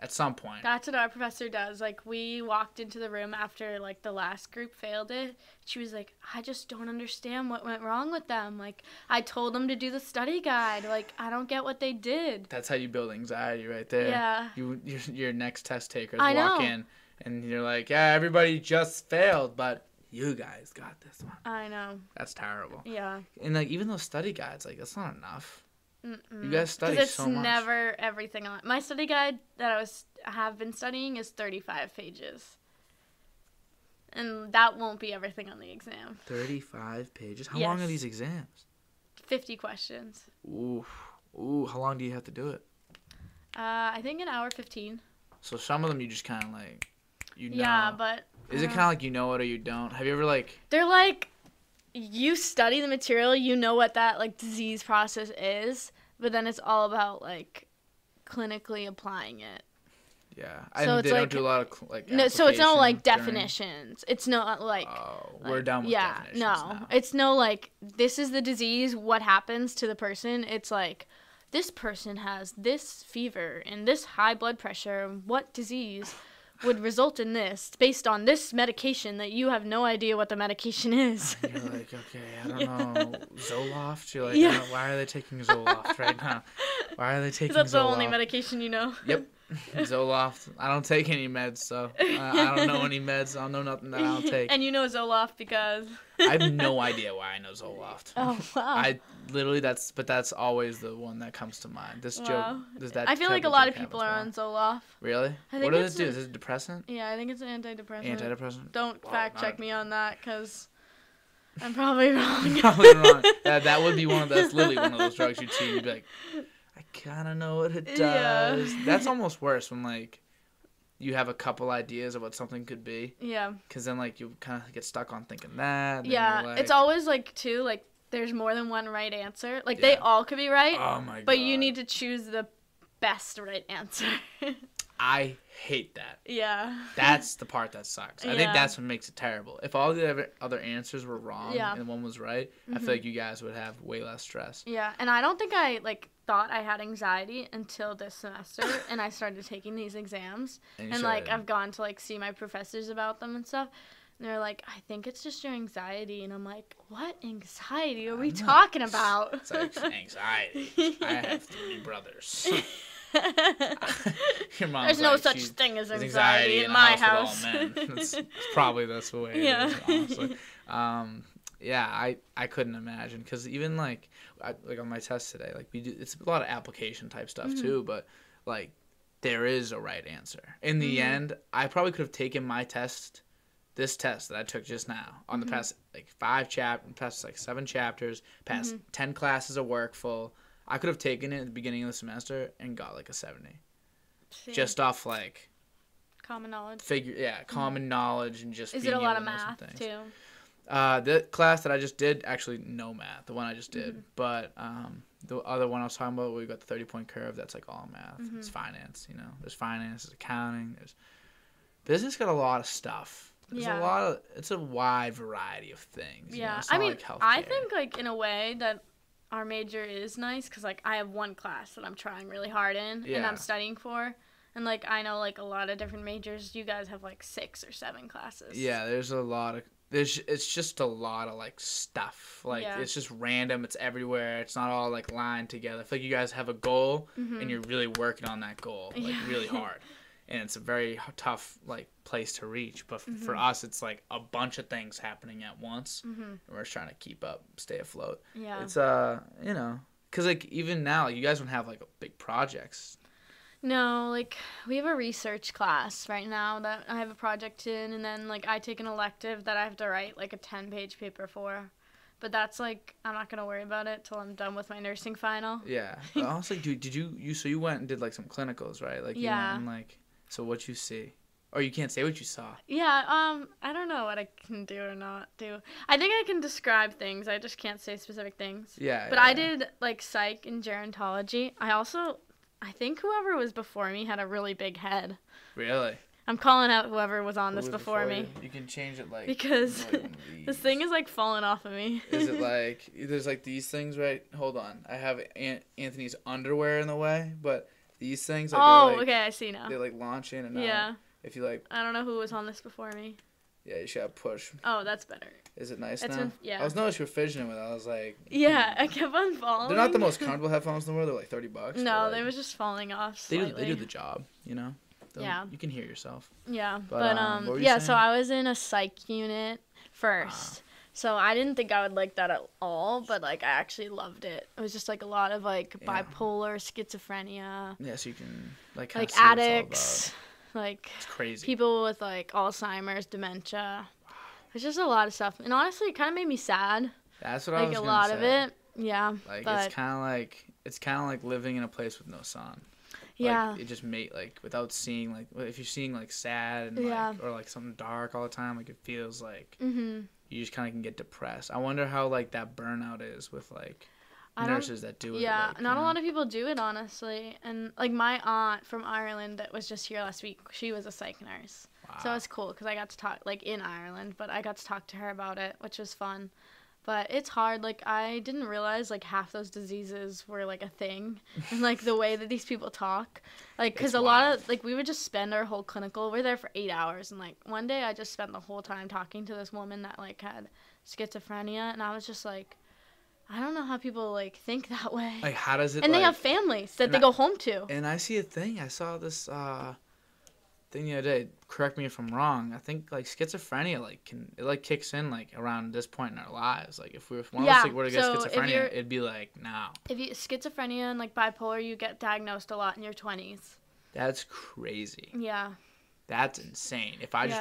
at some point. That's what our professor does. Like we walked into the room after like the last group failed it. She was like, "I just don't understand what went wrong with them. Like I told them to do the study guide. Like I don't get what they did." That's how you build anxiety right there. Yeah. You your, your next test takers I walk know. in and you're like, yeah, everybody just failed, but you guys got this one. I know. That's terrible. Yeah. And like even those study guides, like that's not enough. Mm-mm. You guys study it's so much. never everything on my study guide that I was have been studying is 35 pages. And that won't be everything on the exam. Thirty-five pages. How long are these exams? 50 questions. Ooh, ooh. How long do you have to do it? Uh, I think an hour 15. So some of them you just kind of like, you know. Yeah, but Is it kind of like you know it or you don't? Have you ever like? they're like you study the material, you know what that like disease process is, but then it's all about like clinically applying it. Yeah, I So they it's don't like- do a lot of like. No, so it's no like during- definitions. It's not like Oh, we're done with yeah, definitions no. now. It's no like this is the disease, what happens to the person. It's like this person has this fever and this high blood pressure. What disease would result in this based on this medication that you have no idea what the medication is? You're like, okay, I don't know, Zoloft. You're like, Yeah. Why are they taking Zoloft right now? Why are they taking That's the Zoloft? only medication you know. Yep, Zoloft. I don't take any meds, so uh, I don't know any meds. I don't know nothing that I don't take. and you know Zoloft because I have no idea why I know Zoloft. Oh wow. I literally that's but that's always the one that comes to mind. This Wow. joke does that. I feel like a lot of people are on Zoloft. Really? What does it do? a- Is it a depressant? Yeah, I think it's an antidepressant. Antidepressant? Don't Wow, fact check me on that because I'm probably wrong. Probably wrong. That, that would be one of those, literally one of those drugs you'd see. You'd be like, I kind of know what it Yeah. does. That's almost worse when like you have a couple ideas of what something could be, yeah. because then like you kind of get stuck on thinking that. Yeah, you're it's always like too like there's more than one right answer. Like they all could be right, Oh my god. but you need to choose the best right answer. I hate that. yeah. That's the part that sucks. I think that's what makes it terrible. If all the other- other answers were wrong Yeah. and one was right, I Mhm. feel like you guys would have way less stress. Yeah, and I don't think I like thought I had anxiety until this semester, and I started taking these exams, you and like I've gone to like see my professors about them and stuff. And they're like, I think it's just your anxiety, and I'm like, what anxiety are we talking about? It's like anxiety. I have three brothers. Your There's no like, such thing as anxiety, in a my house house. with all men. It's, it's probably that's the way it is, Yeah. honestly. Um, yeah, I, I couldn't imagine because even like I, like on my test today, like we do, it's a lot of application type stuff Mhm. too, but like there is a right answer. In the Mhm. end, I probably could have taken my test, this test that I took just now on Mhm. the past like five chap, past like seven chapters, past Mhm. ten classes of work full. I could have taken it at the beginning of the semester and got like a seventy, See, just off like common knowledge. figure yeah common knowledge and just Mm-hmm. Is being it a lot of to know some math things. too? Uh, the class that I just did actually no math. The one I just did, Mhm. but um, the other one I was talking about, we got the thirty point curve. That's like all math. It's Mhm. finance. You know, there's finance, there's accounting, there's business. Got a lot of stuff. There's Yeah. a lot of. It's a wide variety of things. you know, Yeah, it's I mean, like I think like in a way that our major is nice because like I have one class that I'm trying really hard in and I'm studying for, and like I know like a lot of different majors. You guys have like six or seven classes. Yeah, there's a lot of there's it's just a lot of like stuff. Like Yeah. it's just random. It's everywhere. It's not all like lined together. I feel like you guys have a goal Mhm. and you're really working on that goal like Yeah. really hard. And it's a very tough like place to reach. But f- for Mhm. us, it's like a bunch of things happening at once, Mhm. and we're just trying to keep up, stay afloat. Yeah. It's uh, you know, because like even now, you guys don't have like big projects. No, like we have a research class right now that I have a project in, and then like I take an elective that I have to write like a ten page paper for. But that's like I'm not gonna worry about it till I'm done with my nursing final. Yeah. Honestly, dude, did you you so you went and did like some clinicals, right? Like you Yeah. and like so what you see, or you can't say what you saw. Yeah, um, I don't know what I can do or not do. I think I can describe things. I just can't say specific things. Yeah. But yeah, I yeah. did like psych and gerontology. I also, I think whoever was before me had a really big head. Really. I'm calling out whoever was on Who this was before, me You? You can change it like because this thing is like falling off of me. Is it like there's like these things right? Hold on, I have An- Anthony's underwear in the way, but these things. Like, oh, like, okay, I see now. They like launch in and out. Yeah, If you like, I don't know who was on this before me. yeah, you should have push. Oh, that's better. Is it nice It's now? been- yeah. I was noticing you were fidgeting with. it. I was like, Yeah, I kept on falling. they're not the most comfortable headphones in the world. They're like thirty bucks. No, but, they like, was just falling off They do, they do the job, you know. They'll- Yeah. You can hear yourself. Yeah, But, but, um, um, were yeah. So? I was in a psych unit first. So I didn't think I would like that at all, but like I actually loved it. It was just like a lot of like Yeah. bipolar, schizophrenia, Yeah, so you can like like see what it's all addicts, like. It's crazy. people with like Alzheimer's, dementia. It's just a lot of stuff, and honestly, it kind of made me sad. That's what I was. Like a lot of it, yeah. Like but it's kind of like it's kind of like living in a place with no sun. yeah, Like, it just made like without seeing like if you're seeing like sad and Yeah. like or like something dark all the time, like it feels like mhm. you just kind of can get depressed. I wonder how like that burnout is with like I nurses that do it. Yeah, like, not a know? lot of people do it honestly. And like my aunt from Ireland that was just here last week, she was a psych nurse. Wow. So it's cool because I got to talk like in Ireland, but I got to talk to her about it, which was fun. But it's hard. Like I didn't realize like half those diseases were like a thing, and like the way that these people talk, like because a lot of like we would just spend our whole clinical. We're there for eight hours, and like one day I just spent the whole time talking to this woman that like had schizophrenia, and I was just like, I don't know how people like think that way. like how does it and like, they have families that they I- go home to. And I see a thing. I saw this uh thing the other day. Correct me if I'm wrong. I think like schizophrenia like can it like kicks in like around this point in our lives. Like if we if one of us like were to get so schizophrenia, it'd be like now. If you schizophrenia and like bipolar, you get diagnosed a lot in your twenties. That's crazy. Yeah, That's insane. If I just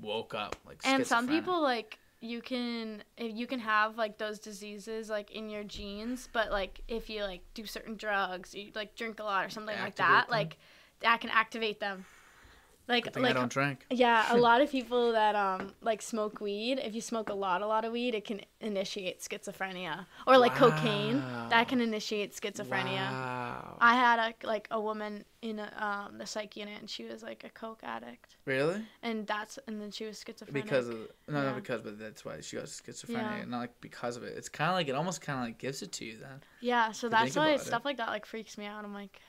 woke up like And some people like you can you can have like those diseases like in your genes, but like if you like do certain drugs, you like drink a lot or something like that, them? like that can activate them. Like like I don't drink. yeah, a lot of people that um like smoke weed, if you smoke a lot a lot of weed, it can initiate schizophrenia. Or like cocaine, that can initiate schizophrenia. Wow. I had a like a woman in a, um the psych unit and she was like a coke addict. really? And that's and then she was schizophrenic. Because of no, Yeah. not because, but that's why she got schizophrenia. Yeah. Not like because of it. It's kind of like it almost kind of like gives it to you then. Yeah, so that's why it. stuff like that like freaks me out. I'm like,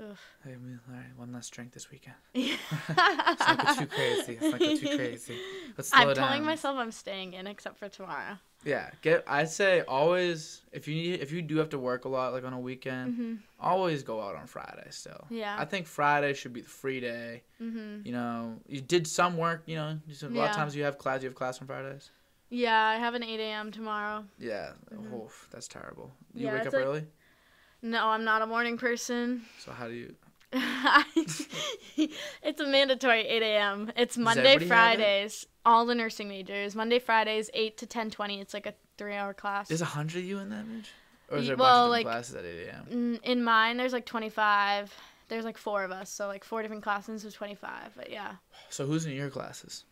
ugh. Hey, man, all right, one less drink this weekend. Yeah. Let's not go too crazy. Let's not go too crazy. Let's slow I'm it telling myself I'm staying in except for tomorrow. Yeah, get. I'd say always if you need if you do have to work a lot like on a weekend, hmm always go out on Friday. Still, Yeah. I think Friday should be the free day. hmm You know, you did some work. You know, just a lot of times you have class. You have class on Fridays. Yeah, I have an 8 a.m. tomorrow. Yeah, Mhm. oof, that's terrible. You Yeah, wake up like- early, No, I'm not a morning person. so how do you? it's a mandatory 8 a.m. It's Monday? Fridays. All the nursing majors. Monday, Fridays, 8 to 10:20. It's like a three-hour class. There's a hundred of you in that bitch, or is there a well, bunch of like- classes at 8 a.m.? In mine, there's like 25. There's like four of us, so like four different classes with 25. But yeah. So who's in your classes?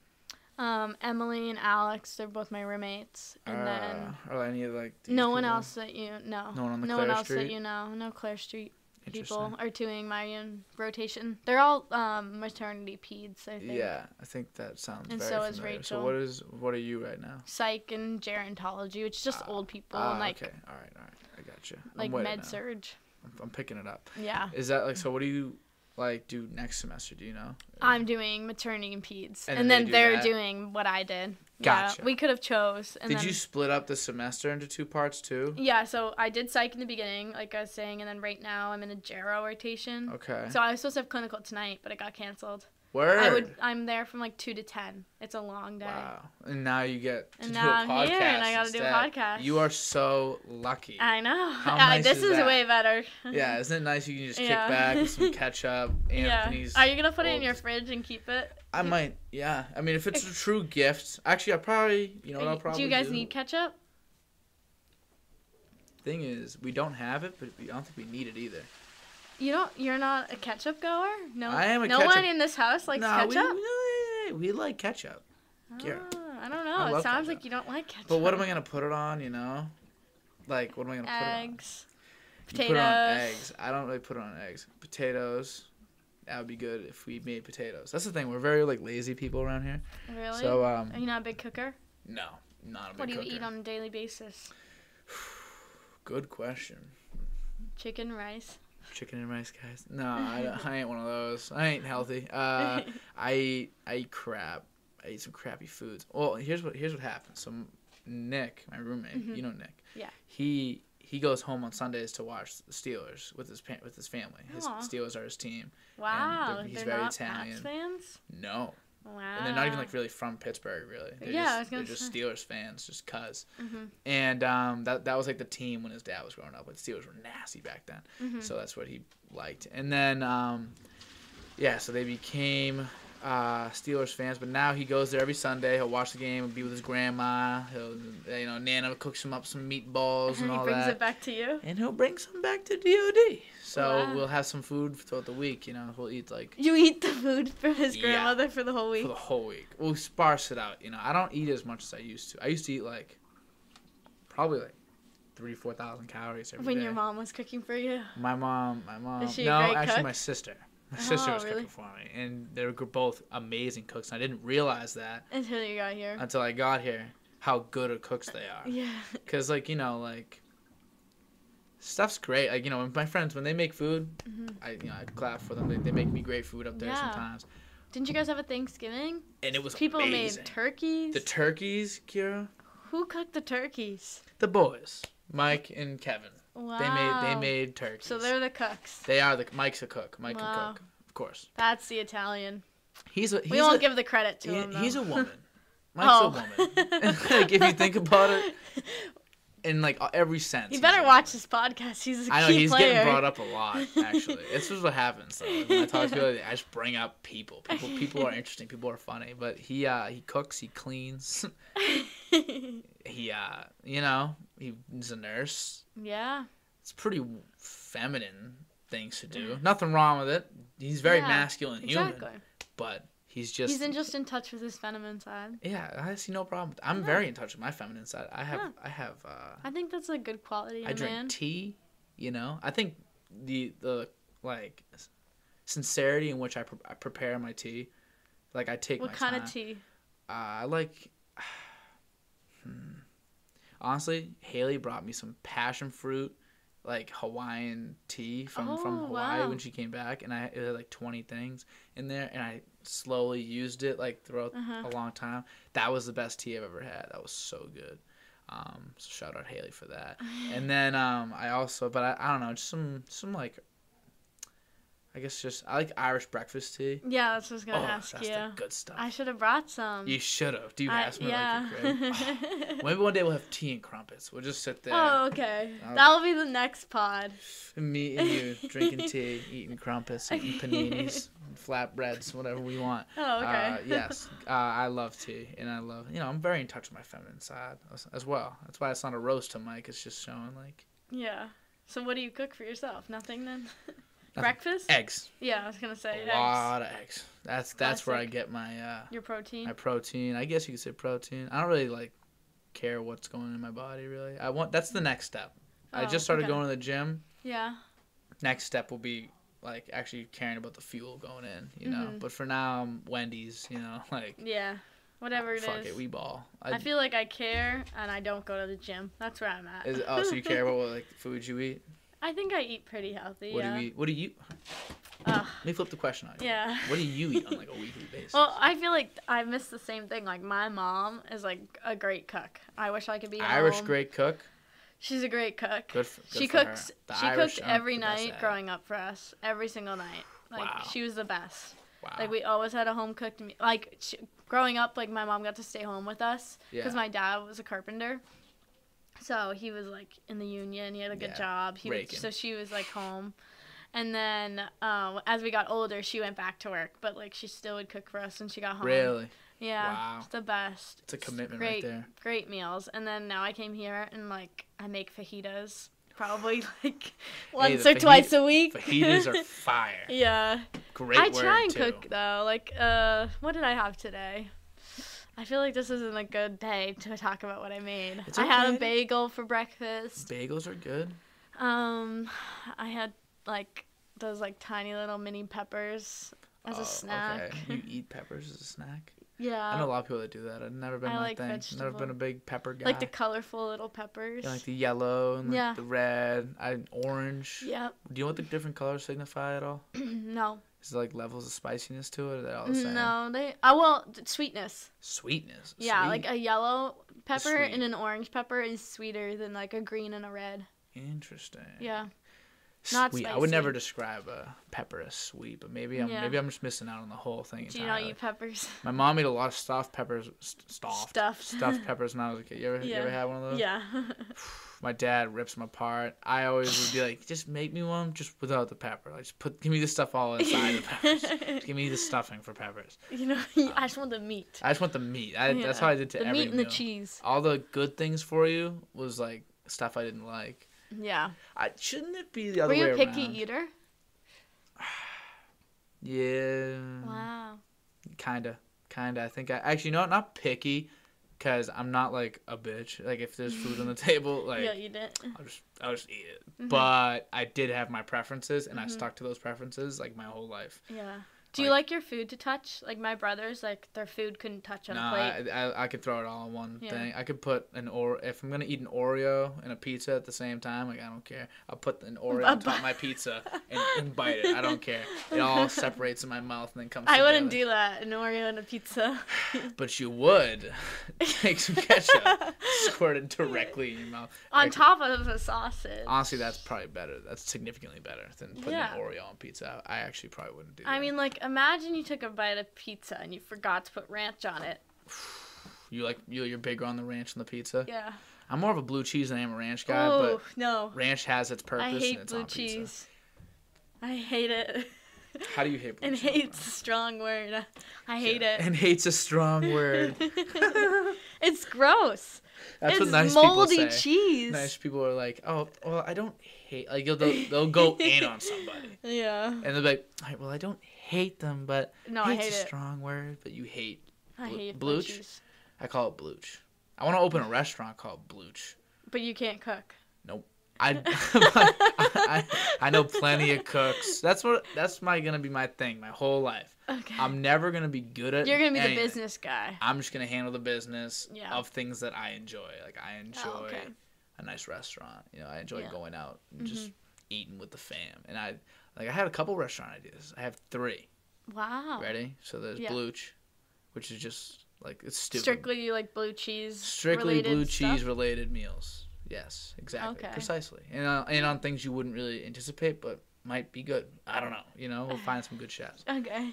Um, Emily and Alex, they're both my roommates, and then Uh, or any of like no one people? else that you know. No one on the no Clare one else Street? that you know. No Claire Street people are doing my um, rotation. They're all um, maternity peds, I think. Yeah, I think that sounds And very so is familiar. So Rachel. what is what are you right now? Psych and gerontology, which is just Ah, old people Ah, and like okay, all right, all right, I got you. like med surg. I'm, I'm picking it up. Yeah. Is that like so? What do you like do next semester? Do you know? I'm doing maternity and peds, And and, then they then do doing what I did. Gotcha. Yeah, we could have chose. And Did then, you split up the semester into two parts too? Yeah, so I did psych in the beginning, like I was saying, and then right now I'm in a gero rotation. Okay. So I was supposed to have clinical tonight, but it got canceled. Word. I would. I'm there from like two to ten. It's a long day. Wow. And now you get to And do now a I'm podcast. here, and I gotta do a podcast. You are so lucky. I know. How nice this is is, way better. yeah, isn't it nice? You can just kick Yeah. back with some ketchup. yeah. Anthony's. Are you gonna put it in your fridge and keep it? I might. Yeah. I mean, if it's a true gift, actually, I probably. You know what I'll probably do you guys need ketchup? Thing is, we don't have it, but we, I don't think we need it either. You don't. You're not a ketchup goer. No. I am a no ketchup- one in this house likes no, we, ketchup. we, we like ketchup. Ah, I don't know. love It sounds ketchup. like you don't like ketchup. But what am I gonna put it on? You know, like what am I gonna put it on? Eggs, You. Put it on eggs. I don't really put it on eggs. Potatoes. That would be good if we made potatoes. That's the thing. We're very like lazy people around here. Really? So um, Are you not a big cooker? no, not a big What do you cooker. eat on a daily basis? Good question. Chicken, rice, chicken and rice guys. No, I, I ain't one of those. I ain't healthy. Uh, I eat I eat crap. I eat some crappy foods. Well, here's what here's what happens. So Nick, my roommate, Mhm. you know Nick. Yeah. He he goes home on Sundays to watch the Steelers with his with his family. His Aw. Steelers are his team. wow, he's they're very not Italian. Pats fans. No, Wow. and they're not even like really from Pittsburgh, really. They're Yeah, just, they're just say. Steelers fans, just cause. Mhm. And um, that that was like the team when his dad was growing up. But Steelers were nasty back then, Mhm. so that's what he liked. And then um, yeah, so they became uh, Steelers fans. But now he goes there every Sunday. He'll watch the game and be with his grandma. He'll you know Nana cooks him up some meatballs and, and he all brings it back to you. and he'll bring some back to DOD. So Wow. we'll have some food throughout the week. You know, we'll eat like You eat the food from his Yeah. grandmother for the whole week. for the whole week. We'll sparse it out. You know, I don't eat as much as I used to. I used to eat like probably like three, four thousand calories every when day. your mom was cooking for you. My mom, my mom. she a no, great actually, cook? my sister. My sister Oh, was really? cooking for me, and they were both amazing cooks. And I didn't realize that Until you got here. until I got here, how good of cooks they are. yeah. Cause like you know like stuff's great. Like you know, my friends when they make food, Mhm. I you know I clap for them. They, they make me great food up there Yeah. sometimes, Didn't you guys have a Thanksgiving? and it was People amazing. made turkeys. the turkeys, Ciara, Who cooked the turkeys? the boys, Mike and Kevin. Wow. They made they made turkeys. So they're the cooks. they are the Mike's a cook. Mike Wow. can cook, of course. That's the Italian. He's a he's we won't a, give the credit to he- him. Though. he's a woman. Mike's oh. a woman. like if you think about it, in like every sense. You better watch this podcast. He's a I know key he's player. getting brought up a lot. Actually, this is what happens. Though. When I talk to people, I just bring up people. People, people are interesting. People are funny. But he, uh, he cooks. He cleans. he, uh, you know, he's a nurse. yeah. It's pretty feminine things to do. Nothing wrong with it. He's very Yeah, masculine human, Exactly. but he's just. He's in, just in touch with his feminine side. yeah, I see no problem. I'm Yeah. very in touch with my feminine side. I have, Yeah. I have. uh I think that's a good quality I drink man. tea. You know, I think the the like sincerity in which I, pre- I prepare my tea, like I take What my kind time. of tea? Uh, I like. hmm. Honestly, Haley brought me some passion fruit, like Hawaiian tea from from Oh, Hawaii wow. when she came back, and I it had like twenty things in there, and I slowly used it like throughout Uh-huh. a long time. That was the best tea I've ever had. That was so good. Um, so shout out Haley for that. And then um, I also, but I, I don't know, just some some like, I guess just I like Irish breakfast tea. Yeah, that's what I was Oh, gonna ask that's you. the good stuff. I should have brought some. You should have. Do you I- have some yeah. like your crib? Oh, maybe one day we'll have tea and crumpets. We'll just sit there, oh, okay. I'll- That'll be the next pod. me and you, drinking tea, eating crumpets, eating paninis, flatbreads, whatever we want. Oh, okay. Uh, yes, uh, I love tea, and I love you know I'm very in touch with my feminine side as, as well. That's why it's not a roast to Mike. It's just showing like yeah. So what do you cook for yourself? Nothing then? Breakfast? eggs, Yeah, I was gonna say eggs. a eggs. lot of eggs. That's that's where I get my uh, Your protein. my protein. I guess you could say protein. I don't really like care what's going in my body really. I want that's the next step. I Oh, just started okay. going to the gym. Yeah. Next step will be like actually caring about the fuel going in, you know. Mhm. But for now, I'm Wendy's, you know, like Yeah. Whatever it is. fuck it, we ball. I feel like I care and I don't go to the gym. That's where I'm at. Is, oh, so you care about what like food you eat? I think I eat pretty healthy. What yeah. do you eat? What do you? Ugh. Let me flip the question on you. Yeah. What do you eat on like a weekly basis? Well, I feel like I miss the same thing. Like my mom is like a great cook. I wish I could be Irish home. great cock. She's a great cook. Good for, good she cooks. She Irish cooked every night growing up for us. Every single night. Like Wow. she was the best. Wow. Like we always had a home cooked meal. Like she, growing up, like my mom got to stay home with us because yeah. my dad was a carpenter. So he was like in the union. He had a good Yeah, job. He raking. so she was like home. And then uh, as we got older, she went back to work, but like she still would cook for us when she got home. really, Yeah. Wow. It's the best. it's a commitment great, right there. Great meals. And then now I came here and like I make fajitas probably like once the or faji- twice a week. Fajitas are fire. yeah. Great I try and too. cook though. Like uh what did I have today? I feel like this isn't a good day to talk about what I made. It's I had a bagel for breakfast. Bagels are good. Um I had like those like tiny little mini peppers as Oh, a snack. Okay. You eat peppers as a snack. Yeah. I know a lot of people that do that. I've never been I my like thing. Never been a big pepper guy. Like the colorful little peppers. Yeah, like the yellow and like Yeah. the red, I orange. Yeah. Do you know what the different colors signify at all? no. Is there like levels of spiciness to it? Or are they all the same? No, they. Uh, well, sweetness. Sweetness. Yeah, like a yellow pepper and an orange pepper is sweeter than like a green and a red. Interesting. Yeah. Not sweet. I would never describe a pepper as sweet, but maybe I'm Yeah. maybe I'm just missing out on the whole thing. Do you not eat peppers? My mom ate a lot of stuffed peppers, st- stuffed, Stuffed. stuffed peppers when I was a kid. You ever, you ever had one of those? yeah. My dad rips them apart. I always would be like, just make me one, just without the pepper. Like, just put, give me the stuff all inside the peppers. Just give me the stuffing for peppers. you know, I just want the meat. I just want the meat. I, That's how I did to the every meat and the cheese. All the good things for you was like stuff I didn't like. Yeah. I shouldn't it be the other way Were you way a picky around? eater? Yeah. Wow. Kinda, kinda. I think I actually no, not picky, cause I'm not like a bitch. Like if there's food on the table, like yeah, you did. I'll just I'll just eat it. Mhm. But I did have my preferences, and I Mhm. stuck to those preferences like my whole life. Yeah. Do you like your food to touch? Like my brothers, like their food couldn't touch on No, a plate. I, I I could throw it all in one Yeah. thing. I could put an or if I'm gonna eat an Oreo and a pizza at the same time, like I don't care. I'll put an Oreo on top of my pizza and, and bite it. I don't care. It all separates in my mouth and then comes. I wouldn't do that. An Oreo and a pizza. But you would take some ketchup, squirt it directly in your mouth. on Like, top of a sausage. Honestly, that's probably better. That's significantly better than putting Yeah. an Oreo on pizza. I actually probably wouldn't do that. I mean, like, imagine you took a bite of pizza and you forgot to put ranch on it. you like you you're bigger on the ranch than the pizza. Yeah. I'm more of a blue cheese than I am a ranch guy, oh but no, ranch has its purpose I and hate it's blue on pizza. cheese. I hate it. How do you hate blue and cheese? hate's a strong word. I hate Yeah. it. And hate's a strong word. it's gross. That's it's what nice moldy people say. cheese. Nice people are like, oh, well, I don't hate. Like they'll, they'll go in on somebody, Yeah. and they'll be like, all right, well, I don't hate them, but No, I hate's hate a it. strong word, but you hate. I hate Blooch? I call it blooch. I want to open a restaurant called Blooch. But you can't cook. Nope. I, I, I know plenty of cooks. That's what that's my gonna be my thing my whole life. Okay. I'm never gonna be good at. You're gonna be the business guy. I'm just gonna handle the business Yeah. of things that I enjoy. Like I enjoy Oh, okay. a nice restaurant. You know, I enjoy Yeah. going out and just Mhm. eating with the fam. And I like I had a couple restaurant ideas. I have three. Wow. Ready? So there's. Yeah. Blooch, which is just like it's stupid. Strictly like blue cheese. Strictly blue stuff? cheese related meals. Yes, exactly, Okay. precisely, and uh, and on things you wouldn't really anticipate, but might be good. I don't know. You know, we'll find some good chefs. Okay.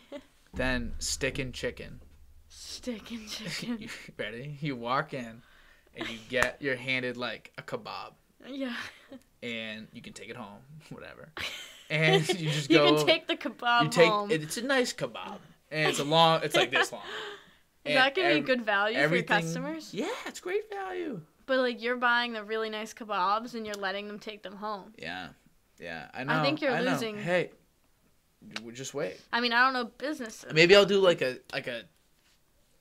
Then stick and chicken. Stick and chicken. you ready? You walk in, and you get you're handed like a kebab, yeah. and you can take it home, whatever. And you just You go. can take the kebab you take home. it's a nice kebab, and it's a long. It's like this long. Is that gonna be good value for your customers? Yeah, it's great value. But like you're buying the really nice kebabs and you're letting them take them home. Yeah, yeah. I know. I think you're know. losing. Hey, w- just wait. I mean, I don't know business. Maybe I'll do like a like a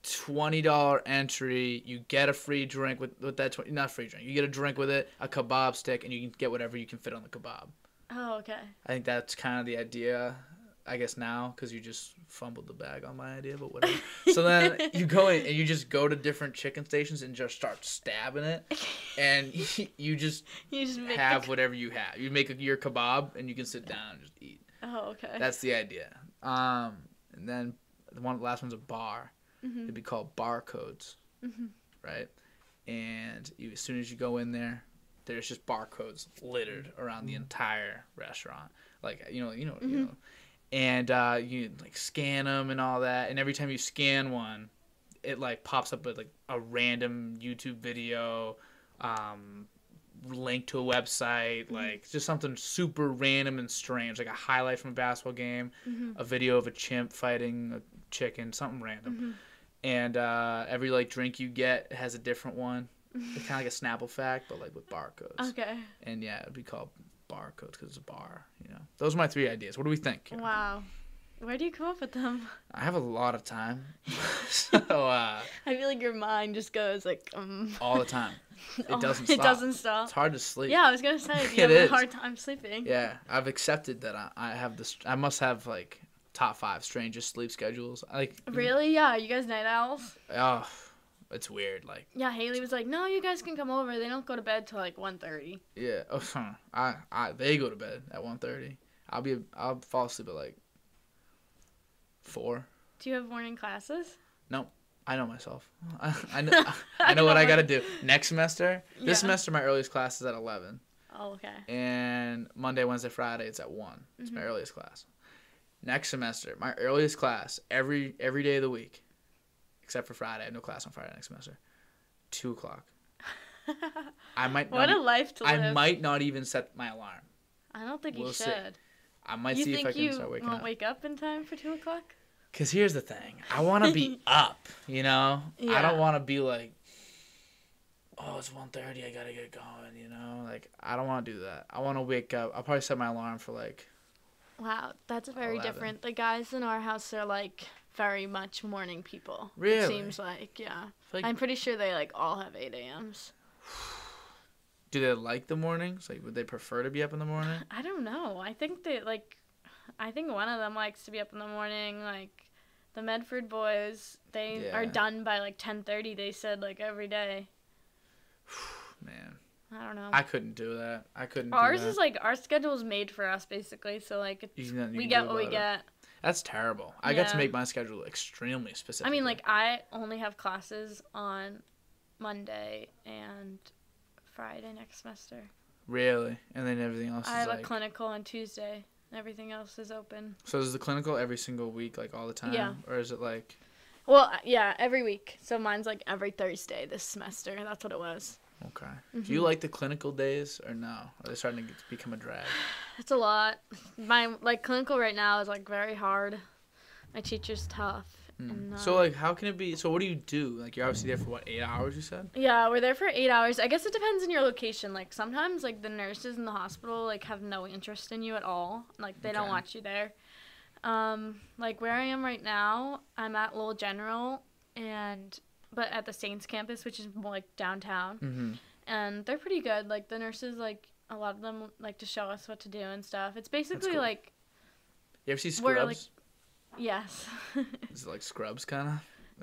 twenty dollar entry. You get a free drink with with that twenty. Not free drink. You get a drink with it, a kebab stick, and you can get whatever you can fit on the kebab. Oh, okay. I think that's kind of the idea. I guess now because you just fumbled the bag on my idea, but whatever. so then you go in and you just go to different chicken stations and just start stabbing it, and you just you just make have the... whatever you have. You make a, your kebab and you can sit down and just eat. Oh, okay. That's the idea. Um, and then the one last one's a bar. Mhm. It'd be called barcodes, Mhm. right? And you, as soon as you go in there, there's just barcodes littered around the entire restaurant. Like you know, you know, you Mhm. know. And uh, you like scan them and all that. And every time you scan one, it like pops up with like a random YouTube video, um, link to a website, Mm-hmm. like just something super random and strange, like a highlight from a basketball game, Mhm. a video of a chimp fighting a chicken, something random. Mhm. And uh, every like drink you get has a different one. It's kind of like a Snapple fact, but like with barcodes. Okay. And yeah, it'd be called barcodes because it's a bar. You know, those are my three ideas. What do we think? Karen? Wow. Where do you come up with them? I have a lot of time, so uh, I feel like your mind just goes like um. all the time. It doesn't stop. It doesn't stop. It's hard to sleep. Yeah, I was gonna say It you have is. a hard time sleeping. Yeah, I've accepted that I, I have this. I must have like top five strangest sleep schedules. Like Really? Yeah. You guys night owls? Oh, it's weird. Like Yeah. Haley was like, "No, you guys can come over. They don't go to bed till like 1.30. yeah, oh, huh. I I they go to bed at 1.30. I'll be I'll fall asleep at like four. Do you have morning classes? No, I know myself. I, I know I know what I gotta do next semester. This Yeah. semester my earliest class is at eleven. Oh, okay. and Monday, Wednesday, Friday it's at one. It's my Mhm. earliest class. Next semester, my earliest class every every day of the week, except for Friday. I have no class on Friday next semester. Two o'clock. I might what not. a life to live. I might not even set my alarm. I don't think you We'll see. should. I might you see if I can start waking up you start waking won't up. wake up in time for two o'clock? Cause here's the thing, I want to be up. You know, yeah. I don't want to be like, oh, it's 1.30, I gotta get going. You know, like I don't want to do that. I want to wake up. I'll probably set my alarm for like Wow, that's very 11. different. The guys in our house are like very much morning people. It seems like, yeah. like I'm pretty sure they like all have 8 a.m.s. Do they like the mornings? Like, would they prefer to be up in the morning? I don't know. I think they like, I think one of them likes to be up in the morning. Like, the Medford boys, they are done by like 10:30. They said like every day. Man, I don't know. I couldn't do that. I couldn't. Ours do that. is like our schedule is made for us basically. So like it's, You can- you we get what we it. get. That's terrible. I got to make my schedule extremely specific. I mean, like I only have classes on Monday and Friday next semester. really, and then everything else I is have like. a clinical on Tuesday. Everything else is open. so is the clinical every single week, like all the time? Yeah. Or is it like? Well, yeah, every week. So mine's like every Thursday this semester. That's what it was. Okay. Do you Mhm. like the clinical days or no? Are they starting to get, become a drag? It's a lot. My like clinical right now is like very hard. My teacher's tough. Mm. And, So uh, like, how can it be? So what do you do? Like, you're obviously there for what eight hours? You said. Yeah, we're there for eight hours. I guess it depends on your location. Like sometimes, like the nurses in the hospital, like have no interest in you at all. Like they don't want you there. Um, like where I am right now, I'm at Lowell General, and but at the Saints campus, which is more like downtown, Mm-hmm. and they're pretty good. Like the nurses, like a lot of them like to show us what to do and stuff. It's basically cool. like You ever see Scrubs? like- yes. Is it like Scrubs kind of?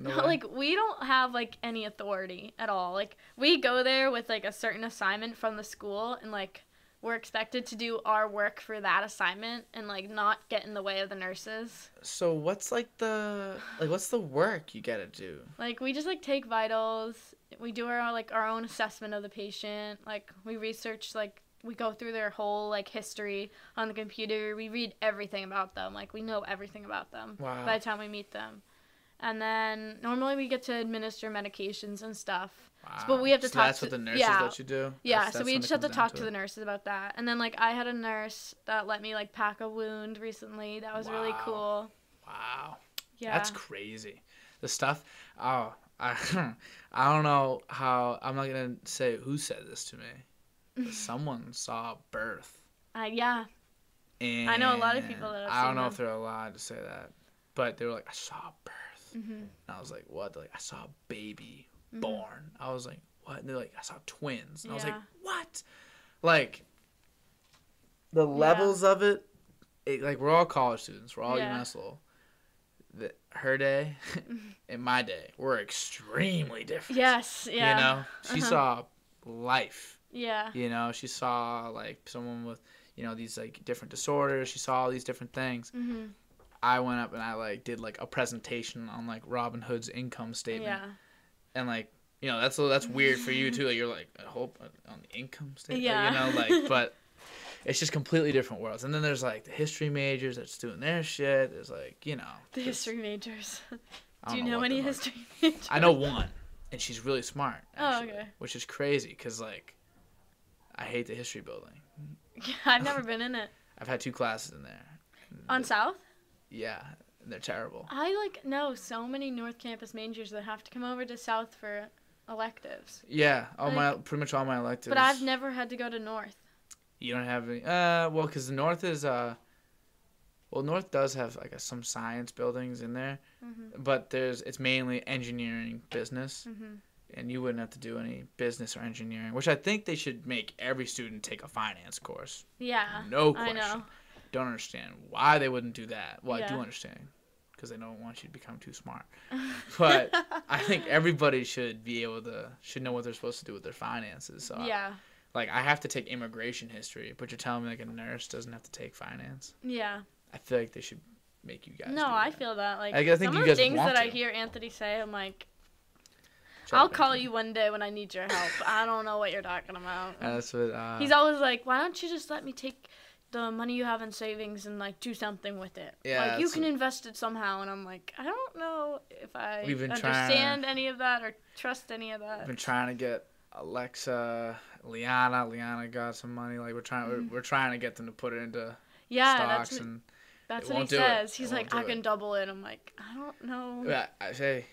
No, like we don't have like any authority at all. Like we go there with like a certain assignment from the school and like we're expected to do our work for that assignment and like not get in the way of the nurses. So what's like the like what's the work you gotta do? Like we just like take vitals, we do our like our own assessment of the patient, like we research like we go through their whole like history on the computer. We read everything about them. Like we know everything about them Wow. by the time we meet them. And then normally we get to administer medications and stuff. Wow. but we have to so talk That's to- what the nurses yeah. let you do. Yeah, That's- so that's we just have to talk to, the nurses about that. And then like I had a nurse that let me like pack a wound recently. That was really cool. Wow. Yeah. That's crazy. The stuff. Oh, I, I don't know how. I'm not gonna say who said this to me. Someone saw birth. uh, yeah. And I know a lot of people that have I don't know them. if they're allowed to say that, but they were like, I saw birth. hmm And I was like, what? They're like, I saw a baby Mhm. born. I was like, what? And they're like, I saw twins. And I was like, what? Like, the levels of it, it, like, we're all college students. We're all Yeah. UMass The, her day and my day were extremely different. Yes. Yeah. You know, she Uh-huh. saw life. Yeah. You know, she saw, like, someone with, you know, these, like, different disorders. She saw all these different things. hmm I went up and I, like, did, like, a presentation on, like, Robinhood's income statement Yeah. And like you know that's that's weird for you too. Like you're like I hope uh, on the income statement, Yeah. you know, like but it's just completely different worlds. And then there's like the history majors that's doing their shit. There's like you know The history majors. Do you know what any the history majors? I know one, and she's really smart. Oh, okay. Which is crazy because like I hate the history building. Yeah, I've never been in it. I've had two classes in there. On South? Yeah, they're terrible. I like know so many North Campus majors that have to come over to South for electives. Yeah, all my pretty much all my electives. But I've never had to go to North. You don't have any. Uh, well, because the north is uh, well, north does have like some science buildings in there, hmm but there's it's mainly engineering, business, hmm and you wouldn't have to do any business or engineering, which I think they should make every student take a finance course. Yeah. No I question. know. Don't understand why they wouldn't do that. Well, I do understand because they don't want you to become too smart. But I think everybody should be able to should know what they're supposed to do with their finances. So I- yeah, like I have to take immigration history, but you're telling me like a nurse doesn't have to take finance. yeah. I feel like they should make you guys. No, I feel that. Like I think some you of the things that I hear Anthony say, I'm like, Shut I'll call you one day when I need your help. I don't know what you're talking about. That's what. Uh, He's always like, why don't you just let me take the money you have in savings and like do something with it? Yeah, like you can what- invest it somehow. And I'm like, I don't know if I We've been trying- understand any of that or trust any of that. I've been trying to get Alexa, Liana. Liana got some money. Like we're trying. Mm-hmm. We're, we're trying to get them to put it into yeah, stocks that's and. that's what he it. says. It He's won't like, I it. can double it. I'm like, I don't know. Yeah, I say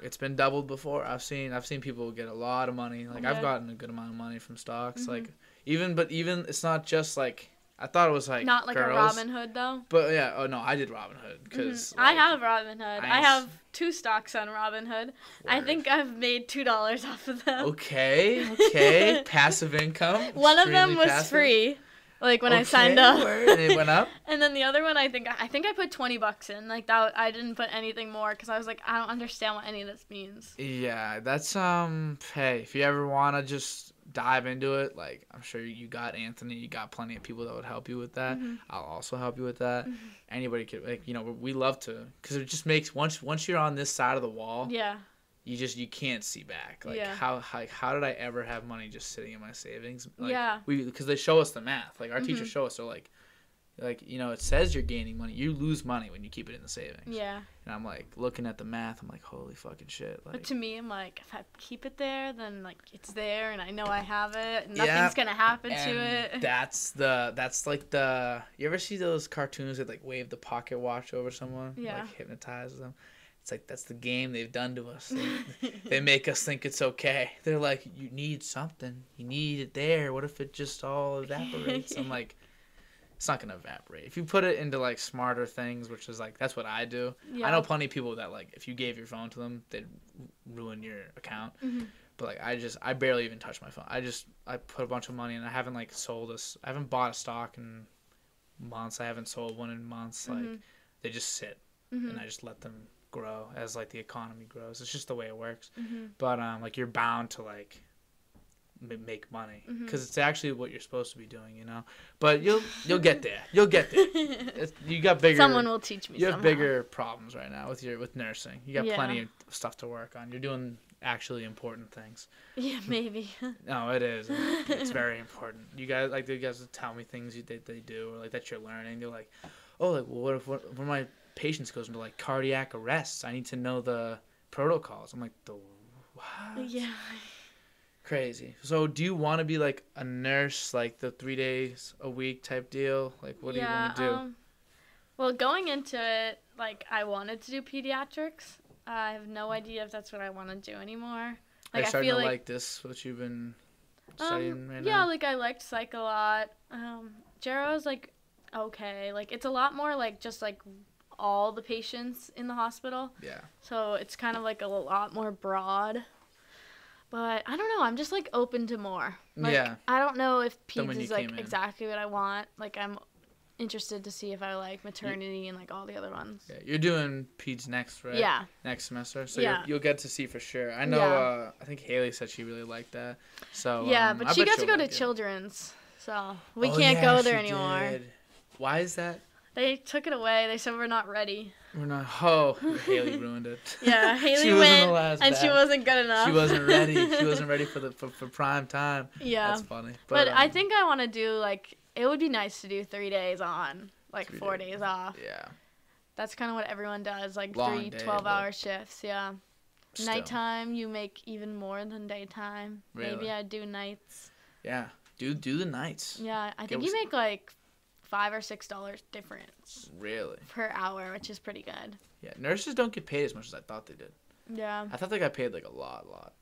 it's been doubled before. I've seen I've seen people get a lot of money. Like I've gotten a good amount of money from stocks. Mhm. Like even but even it's not just like I thought it was like Not like girls. a Robinhood though. But yeah, oh no, I did Robinhood because I have Robinhood. I Nice. have two stocks on Robinhood. I think I've made two dollars off of them. Okay, okay, passive income. One of them was passive. free, like when I signed up. word, and it went up. And then the other one, I think I think I put twenty bucks in. Like that, I didn't put anything more because I was like, I don't understand what any of this means. Yeah, that's um. Hey, if you ever wanna just dive into it, like I'm sure you got Anthony, you got plenty of people that would help you with that. Mhm. I'll also help you with that. Mhm. Anybody could like you know we love to because it just makes once once you're on this side of the wall, Yeah, you just you can't see back. Like Yeah. how how how did I ever have money just sitting in my savings? Like, Yeah. we because they show us the math. Like our teachers Mhm. show us, they're like. Like you know, it says you're gaining money. You lose money when you keep it in the savings. yeah. And I'm like looking at the math. I'm like, holy fucking shit! But to me, I'm like, if I keep it there, then like it's there, and I know I have it. And Yeah, nothing's gonna happen to it. That's the that's like the you ever see those cartoons that like wave the pocket watch over someone? Yeah. Like hypnotize them. It's like that's the game they've done to us. They, they make us think it's okay. They're like, you need something. You need it there. What if it just all evaporates? I'm like, it's not gonna evaporate. If you put it into like smarter things, which is like that's what I do. yeah. I know plenty of people that like if you gave your phone to them, they'd ruin your account. Mhm. But like I just I barely even touch my phone. I just I put a bunch of money and I haven't like sold this. I haven't bought a stock in months. I haven't sold one in months. Like Mhm. they just sit Mhm. and I just let them grow as like the economy grows. It's just the way it works. Mhm. But um like you're bound to like make money mm-hmm. because it's actually what you're supposed to be doing, you know. But you'll you'll get there. You'll get there. It's, you got bigger. Someone will teach me. you have somehow. bigger problems right now with your with nursing. You got Yeah. plenty of stuff to work on. You're doing actually important things. Yeah, maybe. No, it is. It's very important. You guys like you guys tell me things you, that they do or like that you're learning. You're like, oh, like well, what if what, one of my patients goes into like cardiac arrests? I need to know the protocols. I'm like the what? yeah. Crazy. So, do you want to be like a nurse, like the three days a week type deal? Like, what do you want to do? Um, well, going into it, like I wanted to do pediatrics. I have no idea if that's what I want to do anymore. Are you Like I starting feel to like, like this? What you've been studying um, right yeah, now? like I liked psych a lot. Um, Gero's like okay. Like it's a lot more like just like all the patients in the hospital. Yeah. So it's kind of like a lot more broad. But I don't know. I'm just like open to more. Like, Yeah. I don't know if peds is like exactly what I want. Like I'm interested to see if I like maternity and like all the other ones. Yeah. You're doing peds next, right? Yeah. Next semester, so Yeah. you'll, get to see for sure. I know. Yeah. Uh, I think Haley said she really liked that. So yeah, um, but I she got to go to it. children's, so we Oh, can't yeah, go there anymore. did. Why is that? They took it away. They said we're not ready. We're not. Oh, Haley ruined it. Yeah, Haley she went, the last and she batch. wasn't good enough. She wasn't ready. She wasn't ready for the for, for prime time. yeah, That's funny. but, I um, think I want to do like it would be nice to do three days on, like four days. days off. Yeah. That's kind of what everyone does, like Long three day, 12 hour shifts. Yeah. Still. Nighttime, you make even more than daytime. Really? Maybe I do nights. Yeah. Do do the nights. Yeah, I think what's- you make like five or six dollars difference Really. per hour, which is pretty good. Yeah. Nurses don't get paid as much as I thought they did. Yeah. I thought they got paid like a lot, a lot.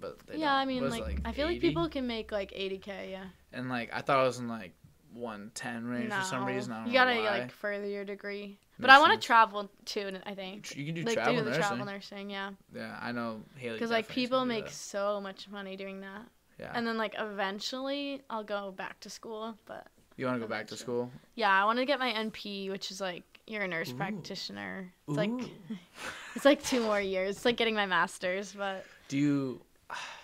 But they Yeah, don't. I mean, What is it, like, I feel 80? like people can make like 80k. Yeah. And like I thought I was in like 110 range for some reason. I don't you gotta why. like further your degree. But I want Nursing. to travel too. I think. You can do like travel do the nursing. travel nursing, yeah. Yeah, I know Haley. Because like definitely is people gonna do make so much money doing that, Yeah. and then like eventually I'll go back to school. But You want to go back to school? Yeah, I want to get my NP, which is like you're a nurse Ooh. practitioner. It's like it's like two more years. It's like getting my master's, but Do you?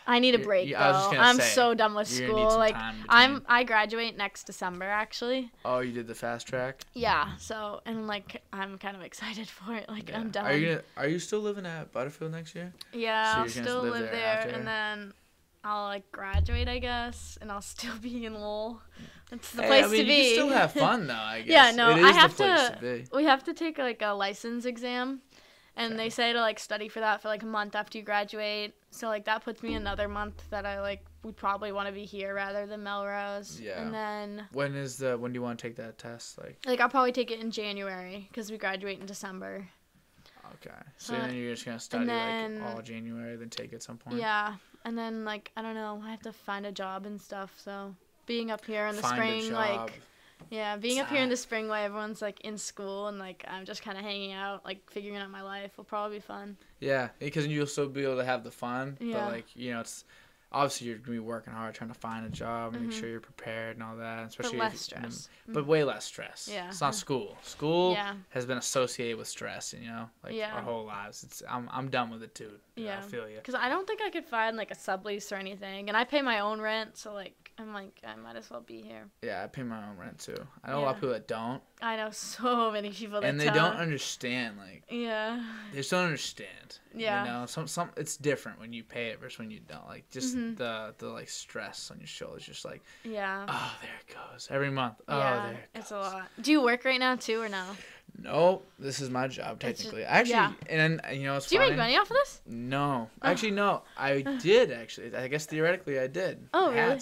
I need a break though. I was just I'm say, so done with you're gonna need school. Like I'm. I graduate next December actually. Oh, you did the fast track. Yeah, so and like I'm kind of excited for it. Like Yeah. I'm done. Are you gonna? Are you still living at Butterfield next year? Yeah, So I'll still live live there there, and then I'll like graduate, I guess, and I'll still be in Lowell. That's the Hey, place I mean, to be. You still have fun though. I guess. Yeah, no, it is I have the place to- to be. we have to take like a license exam, and Okay. they say to like study for that for like a month after you graduate. So like that puts me another month that I like would probably want to be here rather than Melrose. Yeah. And then When is the? When do you want to take that test? Like, like I'll probably take it in January because we graduate in December. okay. So Uh, then you're just gonna study then- like all January, then take it at some point. Yeah, and then like I don't know, I have to find a job and stuff. So being up here in the Find spring, like yeah, being up here in the spring while everyone's like in school and like I'm just kind of hanging out, like figuring out my life will probably be fun. Yeah, because you'll still be able to have the fun. Yeah. But like you know, it's obviously you're gonna be working hard trying to find a job, make Mhm. sure you're prepared and all that. But Especially less if, and then- stress. but way less stress. Yeah. It's not school. School Yeah. has been associated with stress. You know, like Yeah. our whole lives. It's I'm I'm done with it too. Yeah. I feel you. Because I don't think I could find like a sublease or anything, and I pay my own rent, so like I'm like I might as well be here. Yeah, I pay my own rent too. I know a lot of people that don't, I know so many people that and they don't. don't understand. Like Yeah. they just don't understand. Yeah. You know, some some it's different when you pay it versus when you don't. Like just Mhm. the the like stress on your shoulders, just like Yeah. oh there it goes every month. Oh yeah. there it goes. it's a lot. Do you work right now too or no? No, this is my job It's just- technically. actually, yeah. and you know it's Do you funny. make money off of this? No, Oh. actually no. I did actually. I guess theoretically I did. Oh, really?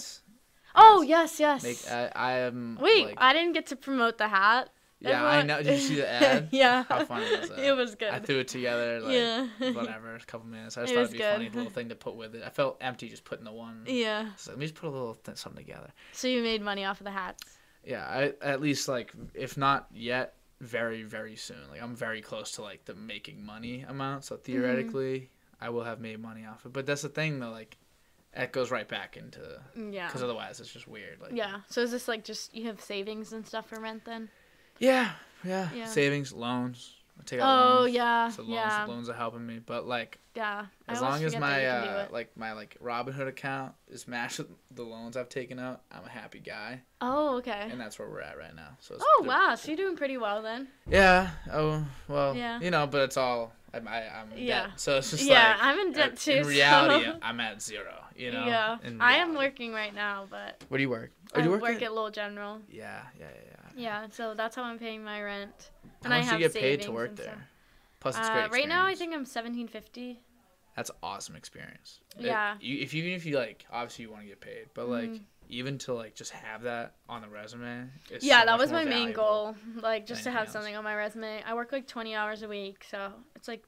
Oh yes, yes. Make I I am. Wait, like, I didn't get to promote the hat. yeah, I know. Did you see the ad? yeah. How funny was that? It was good. I threw it together like yeah. whatever, a couple minutes. I just It thought it'd be a funny little thing to put with it. I felt empty just putting the one. yeah. So let me just put a little th- something together. So you made money off of the hats. Yeah, I at least like if not yet, very very soon. Like I'm very close to like the making money amount. Mm-hmm. So theoretically, I will have made money off it. But that's the thing though, like it goes right back into Yeah. because otherwise it's just weird. Like Yeah. So is this like just you have savings and stuff for rent then? yeah, yeah, Yeah. savings, loans. Take out Oh loans. yeah. So loans, yeah. loans are helping me, but like Yeah. As long as my you can do uh, like my like Robinhood account is matched with the loans I've taken out, I'm a happy guy, Oh okay. and that's where we're at right now. So it's, Oh wow. So you're doing pretty well then. Yeah. Oh well. Yeah. You know, but it's all I'm I, I'm in Yeah. debt. So it's just yeah, like I'm in uh, debt too. in reality, so- I'm at zero. You know. yeah. I am working right now, but Where do you work? Oh, I you work, work, at Little General. Yeah, yeah, yeah, yeah. Yeah. So that's how I'm paying my rent. How And I much do have you get paid to work there? stuff. Plus, it's Uh, great. right now, I think I'm seventeen fifty. that's awesome experience. It- Yeah. you, if you, even if you like, obviously you want to get paid, but like Mhm. even to like just have that on the resume. Is Yeah, so that was my main goal. Like just to have else. something on my resume. I work like twenty hours a week, so it's like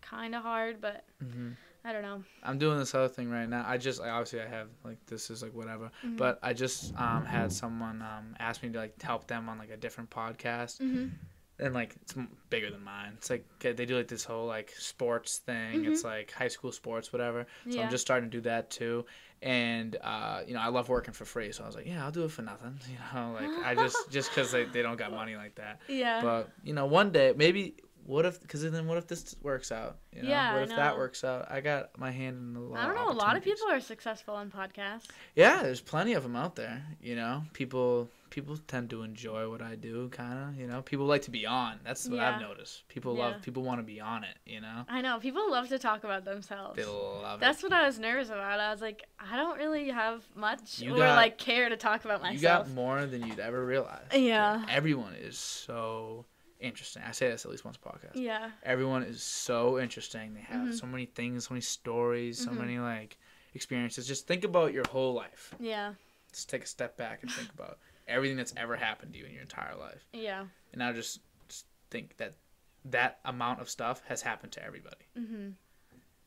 kind of hard, but hmm I don't know. I'm doing this other thing right now. I just I, obviously I have like this is like whatever, Mhm. but I just um had someone um ask me to like help them on like a different podcast. Mhm. and like it's bigger than mine. It's like uh, they do like this whole like sports thing. It's like high school sports, whatever. So Mm-hmm. Yeah. I'm just starting to do that too. And uh, you know, I love working for free, so I was like, yeah, I'll do it for nothing. You know, like I just just because they, they don't got money like that. Yeah. But you know, one day maybe. What if? Because then, what if this works out? You know? Yeah, What if that works out? I got my hand in a lot. I don't know. A lot of people are successful on podcasts. Yeah, there's plenty of them out there. You know, people people tend to enjoy what I do, kind of. You know, people like to be on. That's what I've noticed. People Yeah. love. People want to be on it. You know, I know people love to talk about themselves. they love That's what I was nervous about. I was like, I don't really have much You or got- like care to talk about myself You got more than you'd ever realize. Yeah. Everyone is so interesting. I say this at least once a podcast. yeah. Everyone is so interesting. They have Mhm. so many things, so many stories, so Mhm. many like experiences. Just think about your whole life. Yeah. Just take a step back and think about everything that's ever happened to you in your entire life. Yeah. and now just, just think that that amount of stuff has happened to everybody. Mhm.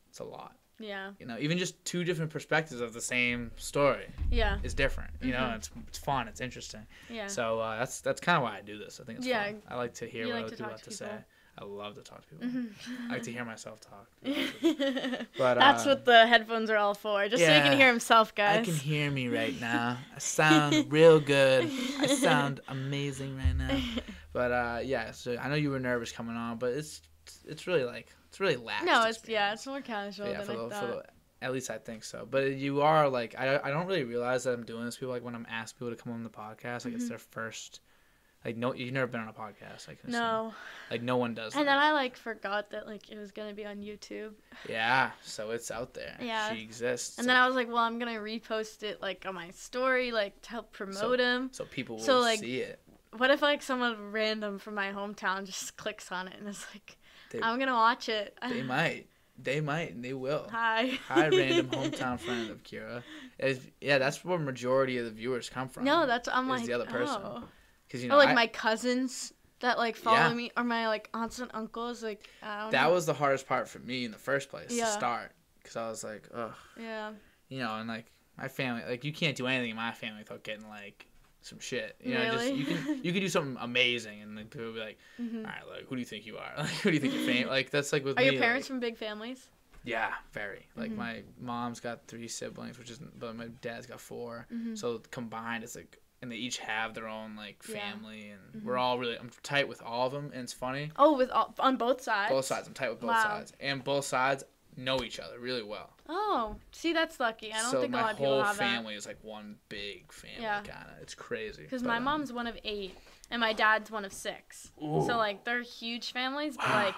It's a lot. Yeah. You know, even just two different perspectives of the same story Yeah. is different. You know, Mhm. it's it's fun, it's interesting. Yeah. So uh, that's that's kind of why I do this. I think it's Yeah, fun. I like to hear you what like other people have to to say. I love to talk to people. Mm-hmm. I like to hear myself talk. But that's uh, what the headphones are all for, just so you can hear himself, guys. I can hear me right now. I sound real good. I sound amazing right now. But uh, yeah, so I know you were nervous coming on, but it's it's really like it's really lax. no, it's yeah, it's more casual yeah, than for I the, thought. for the, at least I think so. But you are like I, I don't really realize that I'm doing this. People like when I'm asking people to come on the podcast, like it's Mhm. their first. Like no, you've never been on a podcast. Like no, like no one does. and that. then I like forgot that like it was gonna be on YouTube, yeah, so it's out there. Yeah. she exists. and then I was like, well, I'm gonna repost it like on my story, like to help promote him. so people will so, like, see it. What if like someone random from my hometown just clicks on it and is like, They- I'm gonna watch it. They might. They might. And they will. Hi. Hi, random hometown friend of Ciara. It's, yeah, that's where majority of the viewers come from. No, that's I'm like the other person. Oh. because you oh, know or like I- my cousins that like follow Yeah. me, or my like aunts and uncles. Like I don't that know. was the hardest part for me in the first place Yeah. to start because I was like, ugh, yeah. you know, and like my family, like you can't do anything in my family without getting like some shit. You know, just you can you can do something amazing, and then people be like, Mhm. all right, like who do you think you are? Like who do you think you're famous? Like that's like with Are me. your parents like- from big families? yeah, very. Like Mhm. my mom's got three siblings, which is, but my dad's got 4 Mhm. So combined, it's like, and they each have their own like Yeah. family, and Mhm. we're all really. I'm tight with all of them, and it's funny. Oh, with all, on both sides. Both sides. I'm tight with both Wow. sides, and both sides know each other really well. Oh, see, that's lucky. I don't so think a lot of people have that. whole family is like one big family, Yeah. kind of. It's crazy. Because my um, mom's one of eight, and my dad's one of six. Ooh. So like they're huge families, but like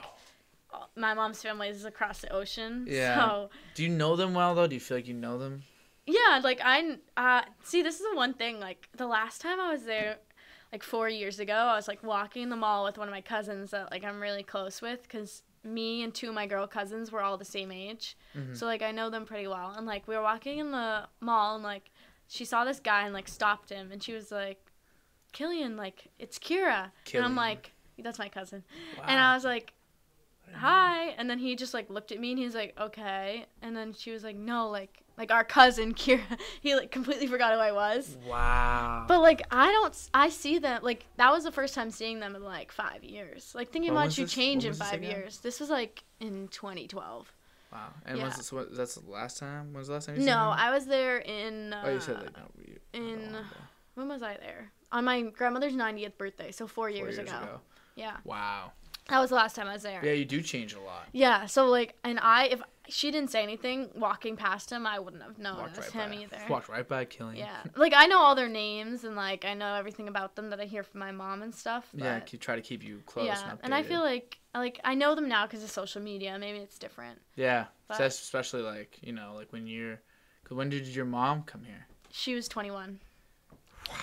my mom's family is across the ocean. Yeah. So Do you know them well though? Do you feel like you know them? yeah, like I uh see this is the one thing. Like the last time I was there, like four years ago, I was like walking the mall with one of my cousins that like I'm really close with, because me and two of my girl cousins were all the same age. Mhm. So like I know them pretty well. And like we were walking in the mall and like she saw this guy and like stopped him and she was like, Killian, like it's Ciara. And I'm like, that's my cousin. Wow. And I was like, I didn't know. Hi. And then he just like looked at me and he's like, okay. And then she was like, no, like like our cousin Ciara. He like completely forgot who I was. Wow. But like I don't, i see them like that was the first time seeing them in like five years. Like thinking When about you this? change in five years. This was like in 2012. wow. And yeah. was this what? That's the last time. When was the last time? You No? I was there in. Uh, Oh, you said like no. We, in- when was I there? On my grandmother's 90th birthday, so four Four years, ago. Yeah, Wow. That was the last time I was there. Yeah, you do change a lot. Yeah, so like, and I, if she didn't say anything walking past him, I wouldn't have known Walked it was right him by. either. Walked right by Killian. Him. Yeah, like I know all their names and like I know everything about them that I hear from my mom and stuff. But, Yeah, keep, try to keep you close. yeah, and, and I updated. feel like like I know them now because of social media. Maybe it's different. Yeah, but- so that's especially like you know like when you're. Cause when did your mom come here? She was 21.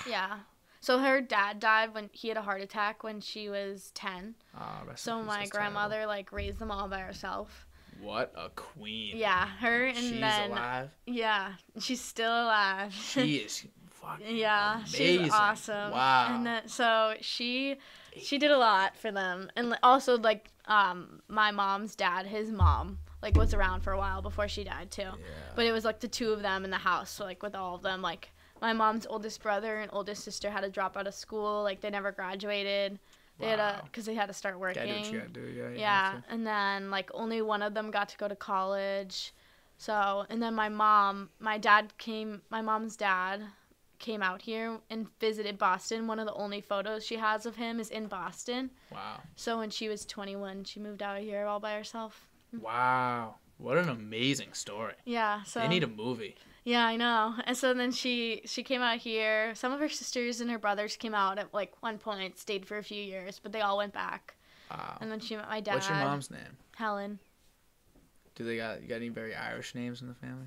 Yeah. So her dad died when he had a heart attack when she was 10. Ah, rest So my grandmother like raised them all by herself. What a queen. Yeah, her and She's then alive. yeah, she's still alive. She is fucking. yeah, amazing. she's awesome. Wow. And then so she she did a lot for them, and also like um my mom's dad, his mom like was around for a while before she died too. yeah. But it was like the two of them in the house, so like with all of them, like my mom's oldest brother and oldest sister had to drop out of school, like they never graduated. They had Wow. to because they had to start working. Gotta do what you gotta do. Yeah. Yeah, and then like only one of them got to go to college. So, and then my mom, my dad came, my mom's dad came out here and visited Boston. One of the only photos she has of him is in Boston. Wow. So when she was 21, she moved out of here all by herself. Wow. What an amazing story. Yeah, so they need a movie. Yeah, I know. And so then she she came out here. Some of her sisters and her brothers came out at like one point, stayed for a few years, but they all went back. Wow. And then she met my dad. What's your mom's name? Helen. Do they got you got any very Irish names in the family?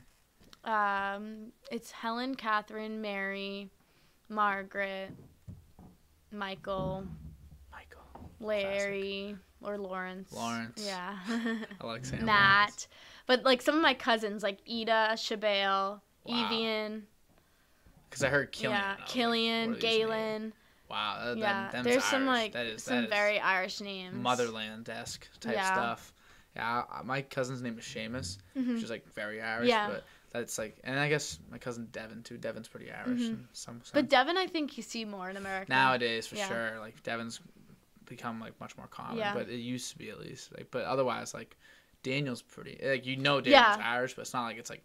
Um, it's Helen, Catherine, Mary, Margaret, Michael, Michael. Larry, or Lawrence. Lawrence. Yeah. I like saying Matt. But like some of my cousins, like Ida, Shabelle, Wow. Evian, Because I heard Killian. yeah, like, Killian, are these names? Galen. Wow. That, Yeah, there's some like that is, some very Irish names. motherland esque type Yeah. stuff. Yeah, my cousin's name is Seamus, Mhm. which is like very Irish. Yeah. But that's like, and I guess my cousin Devin too. Devin's pretty Irish Mhm. in some sense. But Devin, I think you see more in America. Nowadays, for Yeah. sure, like Devin's become like much more common. Yeah. But it used to be at least like. But otherwise, like Daniel's pretty like you know Daniel's. Irish, but it's not like it's like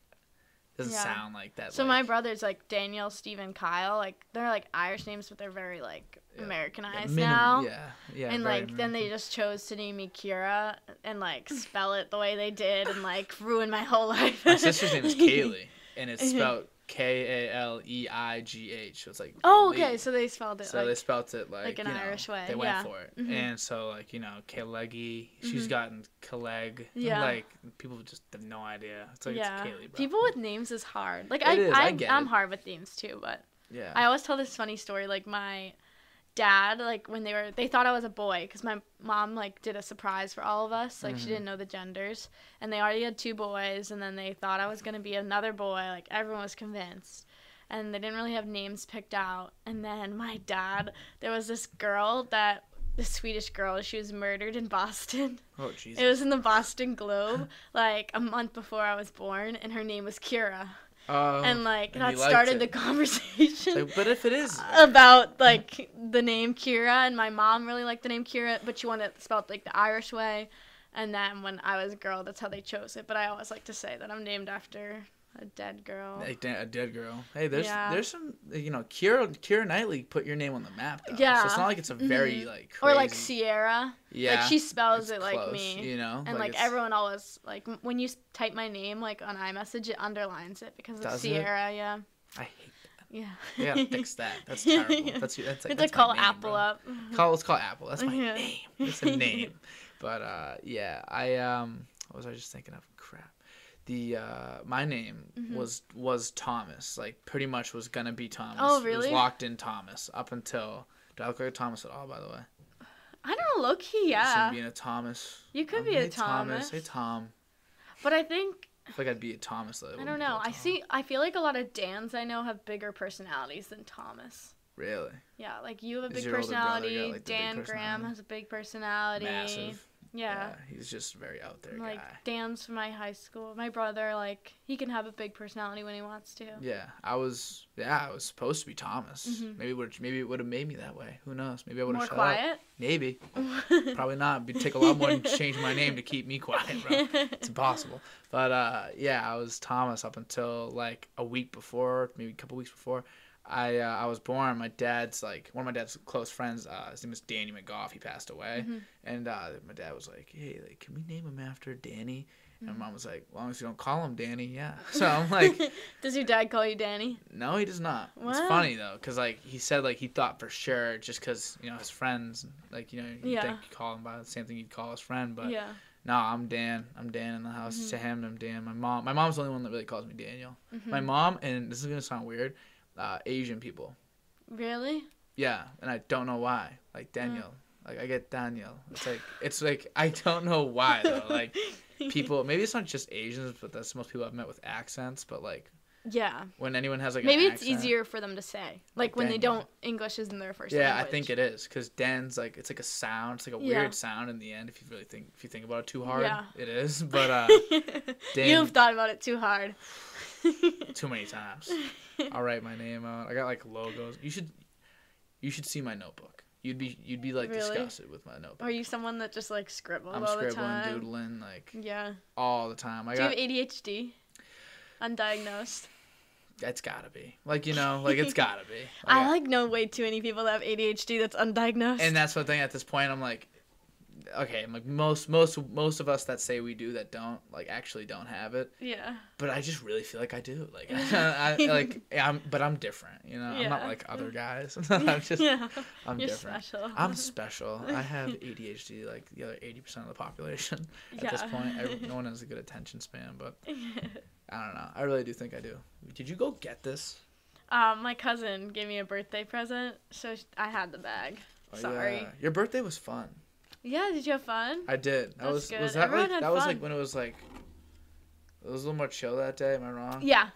doesn't Yeah. sound like that. So like, my brother's like Daniel, Stephen, Kyle. Like they're like Irish names, but they're very like Yeah. Americanized minim- now. Yeah, yeah. and like then they just chose to name me Ciara and like spell it the way they did and like ruin my whole life. My sister's name is Kaylee, and it's spelled K A L E I G H. So it's like. oh, okay. So they spelled it So like they spelled it like, like an you know, Irish way, They went yeah. for it, Mhm. and so like you know, Kalegi, she's Mhm. gotten Kaleg. Yeah. Like people just have no idea. It's like yeah. it's Kaylee. People with names is hard. Like I, is, I I, it. hard with names too, but yeah. I always tell this funny story. Like my dad, like when they were, they thought I was a boy because my mom like did a surprise for all of us. Like Mhm. she didn't know the genders, and they already had two boys, and then they thought I was gonna be another boy. Like everyone was convinced, and they didn't really have names picked out. And then my dad, there was this girl that. The Swedish girl, she was murdered in Boston. oh Jesus. It was in the Boston Globe, like a month before I was born, and her name was Kira. Oh, and like and that started it. the conversation Like, but if it is, about like the name Kira, and my mom really liked the name Kira, but she wanted it spelled like the Irish way. And then when I was a girl, that's how they chose it. But I always like to say that I'm named after a dead girl. like da- a dead girl. Hey, there's Yeah. there's some you know Kira Keira Knightley put your name on the map though. Yeah. So it's not like it's a very Mhm. like Or like Sierra. yeah. Like she spells it like me. You know. And like, it's- everyone always like when you type my name like on iMessage, it underlines it because of Does it? Sierra. Yeah, I hate. That. Yeah. Yeah, fix that. That's terrible. Yeah. That's that's like, It's that's like call name, Apple bro. up. Call let's call Apple. That's my Yeah. name. It's a name. but uh, yeah, I um, what was I just thinking of? The uh, my name Mhm. was was Thomas. Like pretty much was gonna be Thomas. Oh, It was really? locked in Thomas up until. Do I look like a Thomas at all? By the way. I don't know, low key, You see me yeah. being a Thomas. You could Um, be a hey, Thomas. Hey Tom. But I think I feel like I'd be a Thomas though. I don't know. I see. I feel like a lot of Dans I know have bigger personalities than Thomas. Really Yeah, like you have a big brother got, personality. like, the big Dan Graham has a big personality. massive. Yeah. He's just a very out there Like guy. Dan's from my high school. My brother, like he can have a big personality when he wants to. Yeah, I was. Yeah, I was supposed to be Thomas. Mhm. Maybe would maybe it would have made me that way. Who knows? Maybe I would have shut up. quiet. Maybe. Probably not. It'd take a lot more to change my name to keep me quiet, bro. It's impossible. But uh, yeah, I was Thomas up until like a week before, maybe a couple weeks before. I uh, I was born. My dad's like one of my dad's close friends. Uh, his name is Danny McGough. He passed away, Mhm. and uh, my dad was like, "Hey, like, can we name him after Danny?" And Mhm. my mom was like, "As long as you don't call him Danny, yeah." So I'm like, Does your dad call you Danny? No, he does not. It's funny though, cause like he said, like he thought for sure, just cause you know his friends, like you know, you Yeah. think you call him by the same thing you'd call his friend, but yeah. no, I'm Dan. I'm Dan in the house. Mhm. To him, I'm Dan. My mom, my mom's the only one that really calls me Daniel. Mhm. My mom, and this is gonna sound weird, uh, Asian people, Really? yeah, and I don't know why, like Mm. Daniel. Like I get Daniel. It's like it's like I don't know why though. Like people, maybe it's not just Asians, but that's most people I've met with accents. But like Yeah. when anyone has like an Maybe it's accent- easier for them to say. Like when they don't English isn't their first Yeah, language. I think it is because Dan's like it's like a sound. It's like a Yeah. weird sound in the end. If you really think if you think about it too hard, Yeah. it is. But uh, Dan- You've thought about it too hard. too many times. I'll write my name out. I got like logos. You should you should see my notebook. You'd be you'd be like Really? disgusted with my notebook. Are you someone that just like scribbles I'm all the scribbling, time? doodling, like Yeah. all the time. I Do you have ADHD? Undiagnosed. it's gotta be like you know like it's gotta be. I like know way too many people that have ADHD that's undiagnosed. and that's the thing. At this point, I'm like, okay, like most most most of us that say we do that don't like actually don't have it. yeah. but I just really feel like I do. Like, I, like, yeah, I'm, but I'm different. You know, Yeah. I'm not like other guys. I'm just, yeah. I'm You're different. special. I'm special. I have ADHD, like the other eighty percent of the population. At this point, every, no one has a good attention span. But I don't know. I really do think I do. Did you go get this? um, my cousin gave me a birthday present, so I had the bag. Oh, Sorry. yeah. Your birthday was fun. Yeah, did you have fun? I did. That was good. was that Everyone like that was like when it was like it was a little more chill that day. Am I wrong? Yeah.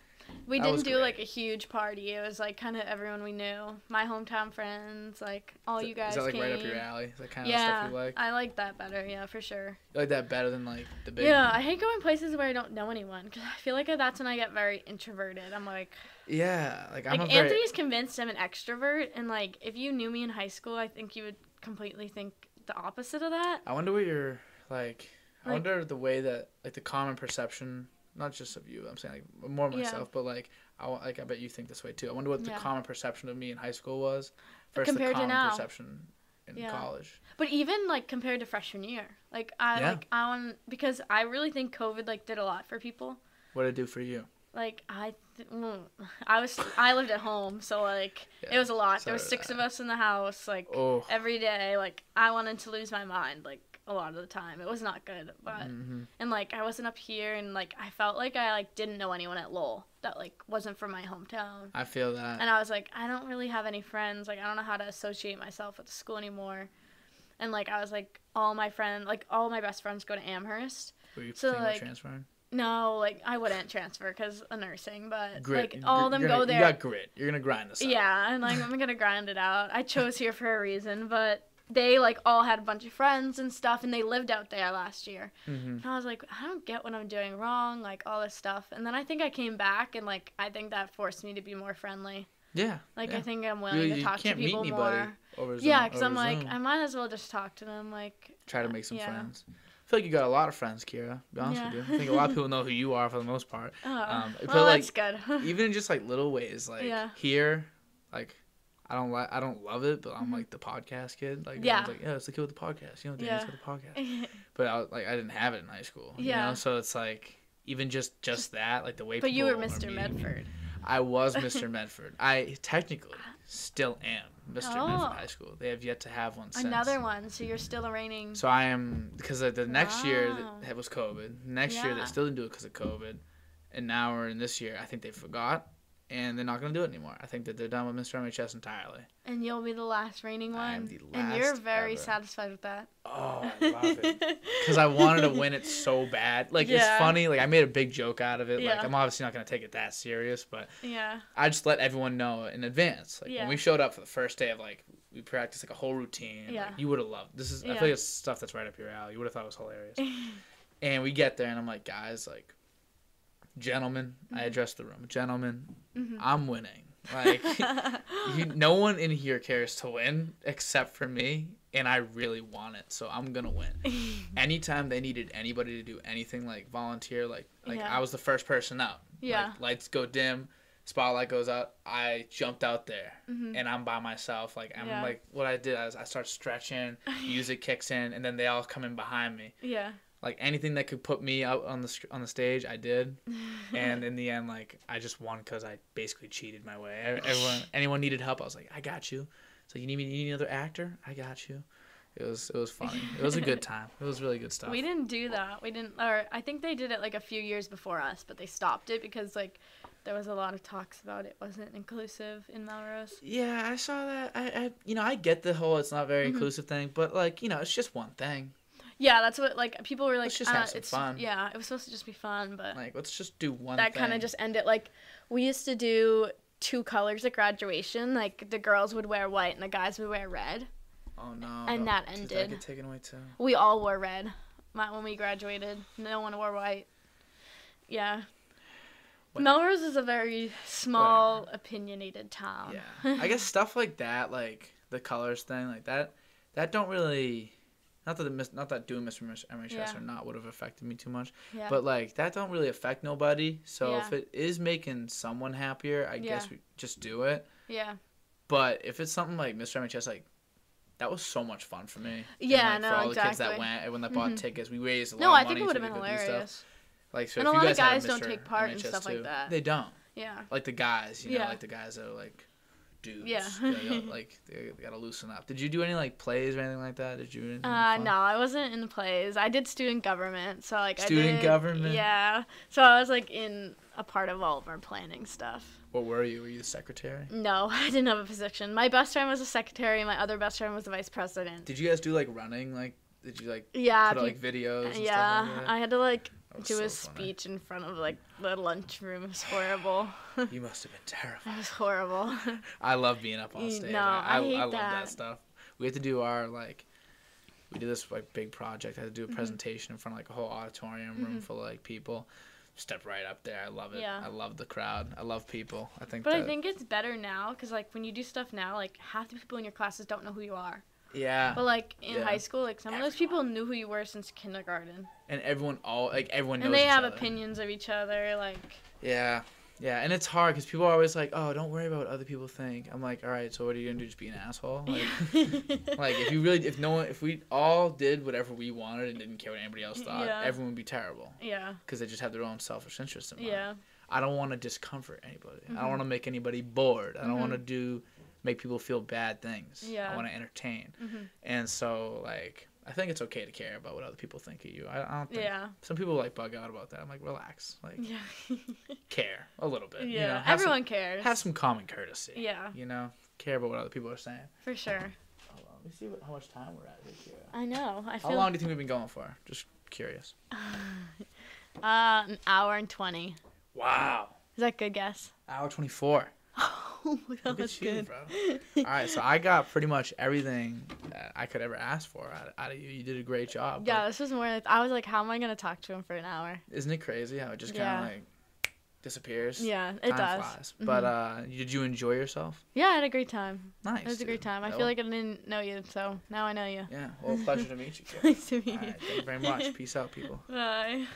We That didn't do like a huge party. It was like kind of everyone we knew, my hometown friends, like all Is you guys Is that like came. right up your alley? Is that kind of yeah, stuff you like? I like that better. Yeah, for sure. You like that better than like the big? Yeah, I hate going places where I don't know anyone because I feel like that's when I get very introverted. I'm like, Yeah, like I'm like a very Anthony's convinced I'm an extrovert, and like if you knew me in high school, I think you would completely think the opposite of that. I wonder what you're like. I Like- wonder the way that like the common perception, not just of you. I'm saying like more Yeah. myself, but like I like I bet you think this way too. I wonder what the Yeah. common perception of me in high school was versus Compared the to common now. perception in Yeah. college. But even like compared to freshman year, like I Yeah. like I want because I really think COVID like did a lot for people. What did it do for you? Like I, th- mm, I was I lived at home, so like Yeah, it was a lot. there was six of us in the house, like Oh. every day. Like I wanted to lose my mind, like a lot of the time. It was not good, but hmm and like I wasn't up here, and like I felt like I like didn't know anyone at Lowell that like wasn't from my hometown. I feel that. And I was like, I don't really have any friends. Like, I don't know how to associate myself with the school anymore. And like, I was like, all my friend, like, all my best friends go to Amherst. Were you so, like, transferring? No, like, I wouldn't transfer because of nursing, but Grit. like, all of them you're go there. You got grit. You're gonna grind this. Out. yeah, and like, I'm gonna grind it out. I chose here for a reason, but they like all had a bunch of friends and stuff, and they lived out there last year. hmm And I was like, I don't get what I'm doing wrong, like all this stuff. And then I think I came back, and like, I think that forced me to be more friendly. Yeah. Like, yeah. I think I'm You, willing to you talk to people anybody more. over Zoom. Yeah, because I'm like, I might as well just talk to them. Like, try to make some yeah. friends. I feel like you got a lot of friends, Ciara. Be honest with you. I think a lot of people know who you are for the most part. oh, Um, but, well, like, that's good. Even in just like little ways, like Yeah. here, like I don't like I don't love it, but I'm Mhm. like the podcast kid. Like Yeah. like, yeah, it's the kid with the podcast. You know, Danny's Yeah. got the podcast. But I was, like I didn't have it in high school. You Yeah. know? So it's like even just just that, like the way. but you were Mr. meeting me. Medford. I was Mr. Medford. I technically still am Mr. Oh. Medford High School. They have yet to have one since. Another one. So you're still the reigning. So I am because the next year that ah. it was COVID. Next year they still didn't do it because of COVID, and now we're in this year. I think they forgot, and they're not gonna do it anymore. I think that they're done with Mr. MHS entirely. and you'll be the last reigning one. I am the last. and you're very ever. satisfied with that. Oh, I love it because I wanted to win it so bad. Like it's funny. Like I made a big joke out of it. Like I'm obviously not gonna take it that serious, but yeah. I just let everyone know in advance. Like Yeah. when we showed up for the first day of like we practiced like a whole routine. Yeah. Like, you would have loved. This is I feel like it's stuff that's right up your alley. You would have thought it was hilarious. And we get there, and I'm like, guys, like, gentlemen, I address the room. Gentlemen, Mhm. I'm winning. Like, you, no one in here cares to win except for me, and I really want it, so I'm gonna win. Anytime they needed anybody to do anything, like volunteer, like, like Yeah. I was the first person out. Yeah. Like, lights go dim, spotlight goes out. I jumped out there, Mhm. and I'm by myself. Like, I'm Yeah. like, what I did is I start stretching, music kicks in, and then they all come in behind me yeah. Like anything that could put me out on the on the stage, I did. And in the end, like I just won because I basically cheated my way. Everyone, anyone needed help, I was like, I got you. So you need me? You need another actor? I got you. It was it was funny. It was a good time. It was really good stuff. We didn't do that. We didn't, or I think they did it like a few years before us, but they stopped it because like there was a lot of talks about it wasn't inclusive in Melrose. Yeah, I saw that. I, I you know I get the whole it's not very Mhm. inclusive thing, but like you know it's just one thing. Yeah, that's what like people were like. Let's just uh, have some it's, fun. Yeah, it was supposed to just be fun, but Like let's just do one. that kind of just ended. Like we used to do two colors at graduation. Like the girls would wear white and the guys would wear red. Oh no. and that did ended. That get taken away too. We all wore red. My, when we graduated, no one wore white. Yeah. What- Melrose is a very small, opinionated town. Yeah, I guess stuff like that, like the colors thing, like that, that don't really, not that the mis- not that doing Mr. Miss- MHS Yeah. or not would have affected me too much, yeah. but like that don't really affect nobody. So if it is making someone happier, I guess we just do it. yeah. But if it's something like Mr. MHS, like that was so much fun for me. And, Yeah, like, no, for all the kids that went and when they bought Mhm. tickets, we raised a lot No, of I think it would have been hilarious. Like so, And if a you lot of guys don't take part in MHS stuff like that. They don't. Yeah. like the guys, you know, Yeah. like the guys that are like dudes. Yeah. gotta, like they, they gotta loosen up. Did you do any like plays or anything like that? Did you? Uh, no, I wasn't in the plays. I did student government, so like Student did, government? Yeah, so I was like in a part of all of our planning stuff. What were you? Were you the secretary? No, I didn't have a position. My best friend was a secretary. My other best friend was the vice president. Did you guys do like running? Like, did you like Yeah, put out, like videos? And yeah. Stuff like I had to like do so a funny. speech in front of like the lunchroom. It was horrible. You must have been terrified. it was horrible. I love being up on stage. no, I, I hate love that. that stuff. We had to do our like. We did this like big project. I had to do a Mhm. presentation in front of like a whole auditorium room Mhm. full of like people. Step right up there. I love it. Yeah. I love the crowd. I love people. I think. but I think it's better now because like when you do stuff now, like half the people in your classes don't know who you are, Yeah. But like in Yeah. high school, like some of those people knew who you were since kindergarten, And everyone all like everyone knows. and they each have other. opinions of each other. Like, Yeah. Yeah, and it's hard because people are always like, "Oh, don't worry about what other people think." I'm like, "All right, so what are you gonna do? Just be an asshole?" Like, like if you really, if no one, if we all did whatever we wanted and didn't care what anybody else thought, Yeah. everyone would be terrible yeah, because they just have their own selfish interests in mind. yeah, I don't want to discomfort anybody. I Mhm. don't want to make anybody bored. I don't Mhm. want to do make people feel bad things. Yeah. I want to entertain. hmm And so like I think it's okay to care about what other people think of you. I, I don't think yeah, some people like bug out about that. I'm like, relax. Like yeah, care a little bit. yeah. You know, Everyone some, cares. have some common courtesy. yeah, You know, care about what other people are saying. for sure. Hold on, let me see what, how much time we're at here. Ciara. I know. I How feel. long do you think we've been going for? Just curious. Uh, an hour and twenty. Wow. Is that a good guess? Hour 24. Oh, that Look was at you, good. bro. All right, so I got pretty much everything that I could ever ask for out, out of you. You did a great job. Yeah, this was more. Like, I was like, how am I gonna talk to him for an hour? Isn't it crazy how it just kind Yeah. of like disappears? Yeah, it Time does. flies. But Mhm. uh, did you enjoy yourself? Yeah, I had a great time. Nice. It was a great time. I feel like I didn't know you, so now I know you. Yeah. Well, pleasure to meet you. Nice to meet you. right, thank you very much. Peace out, people. Bye.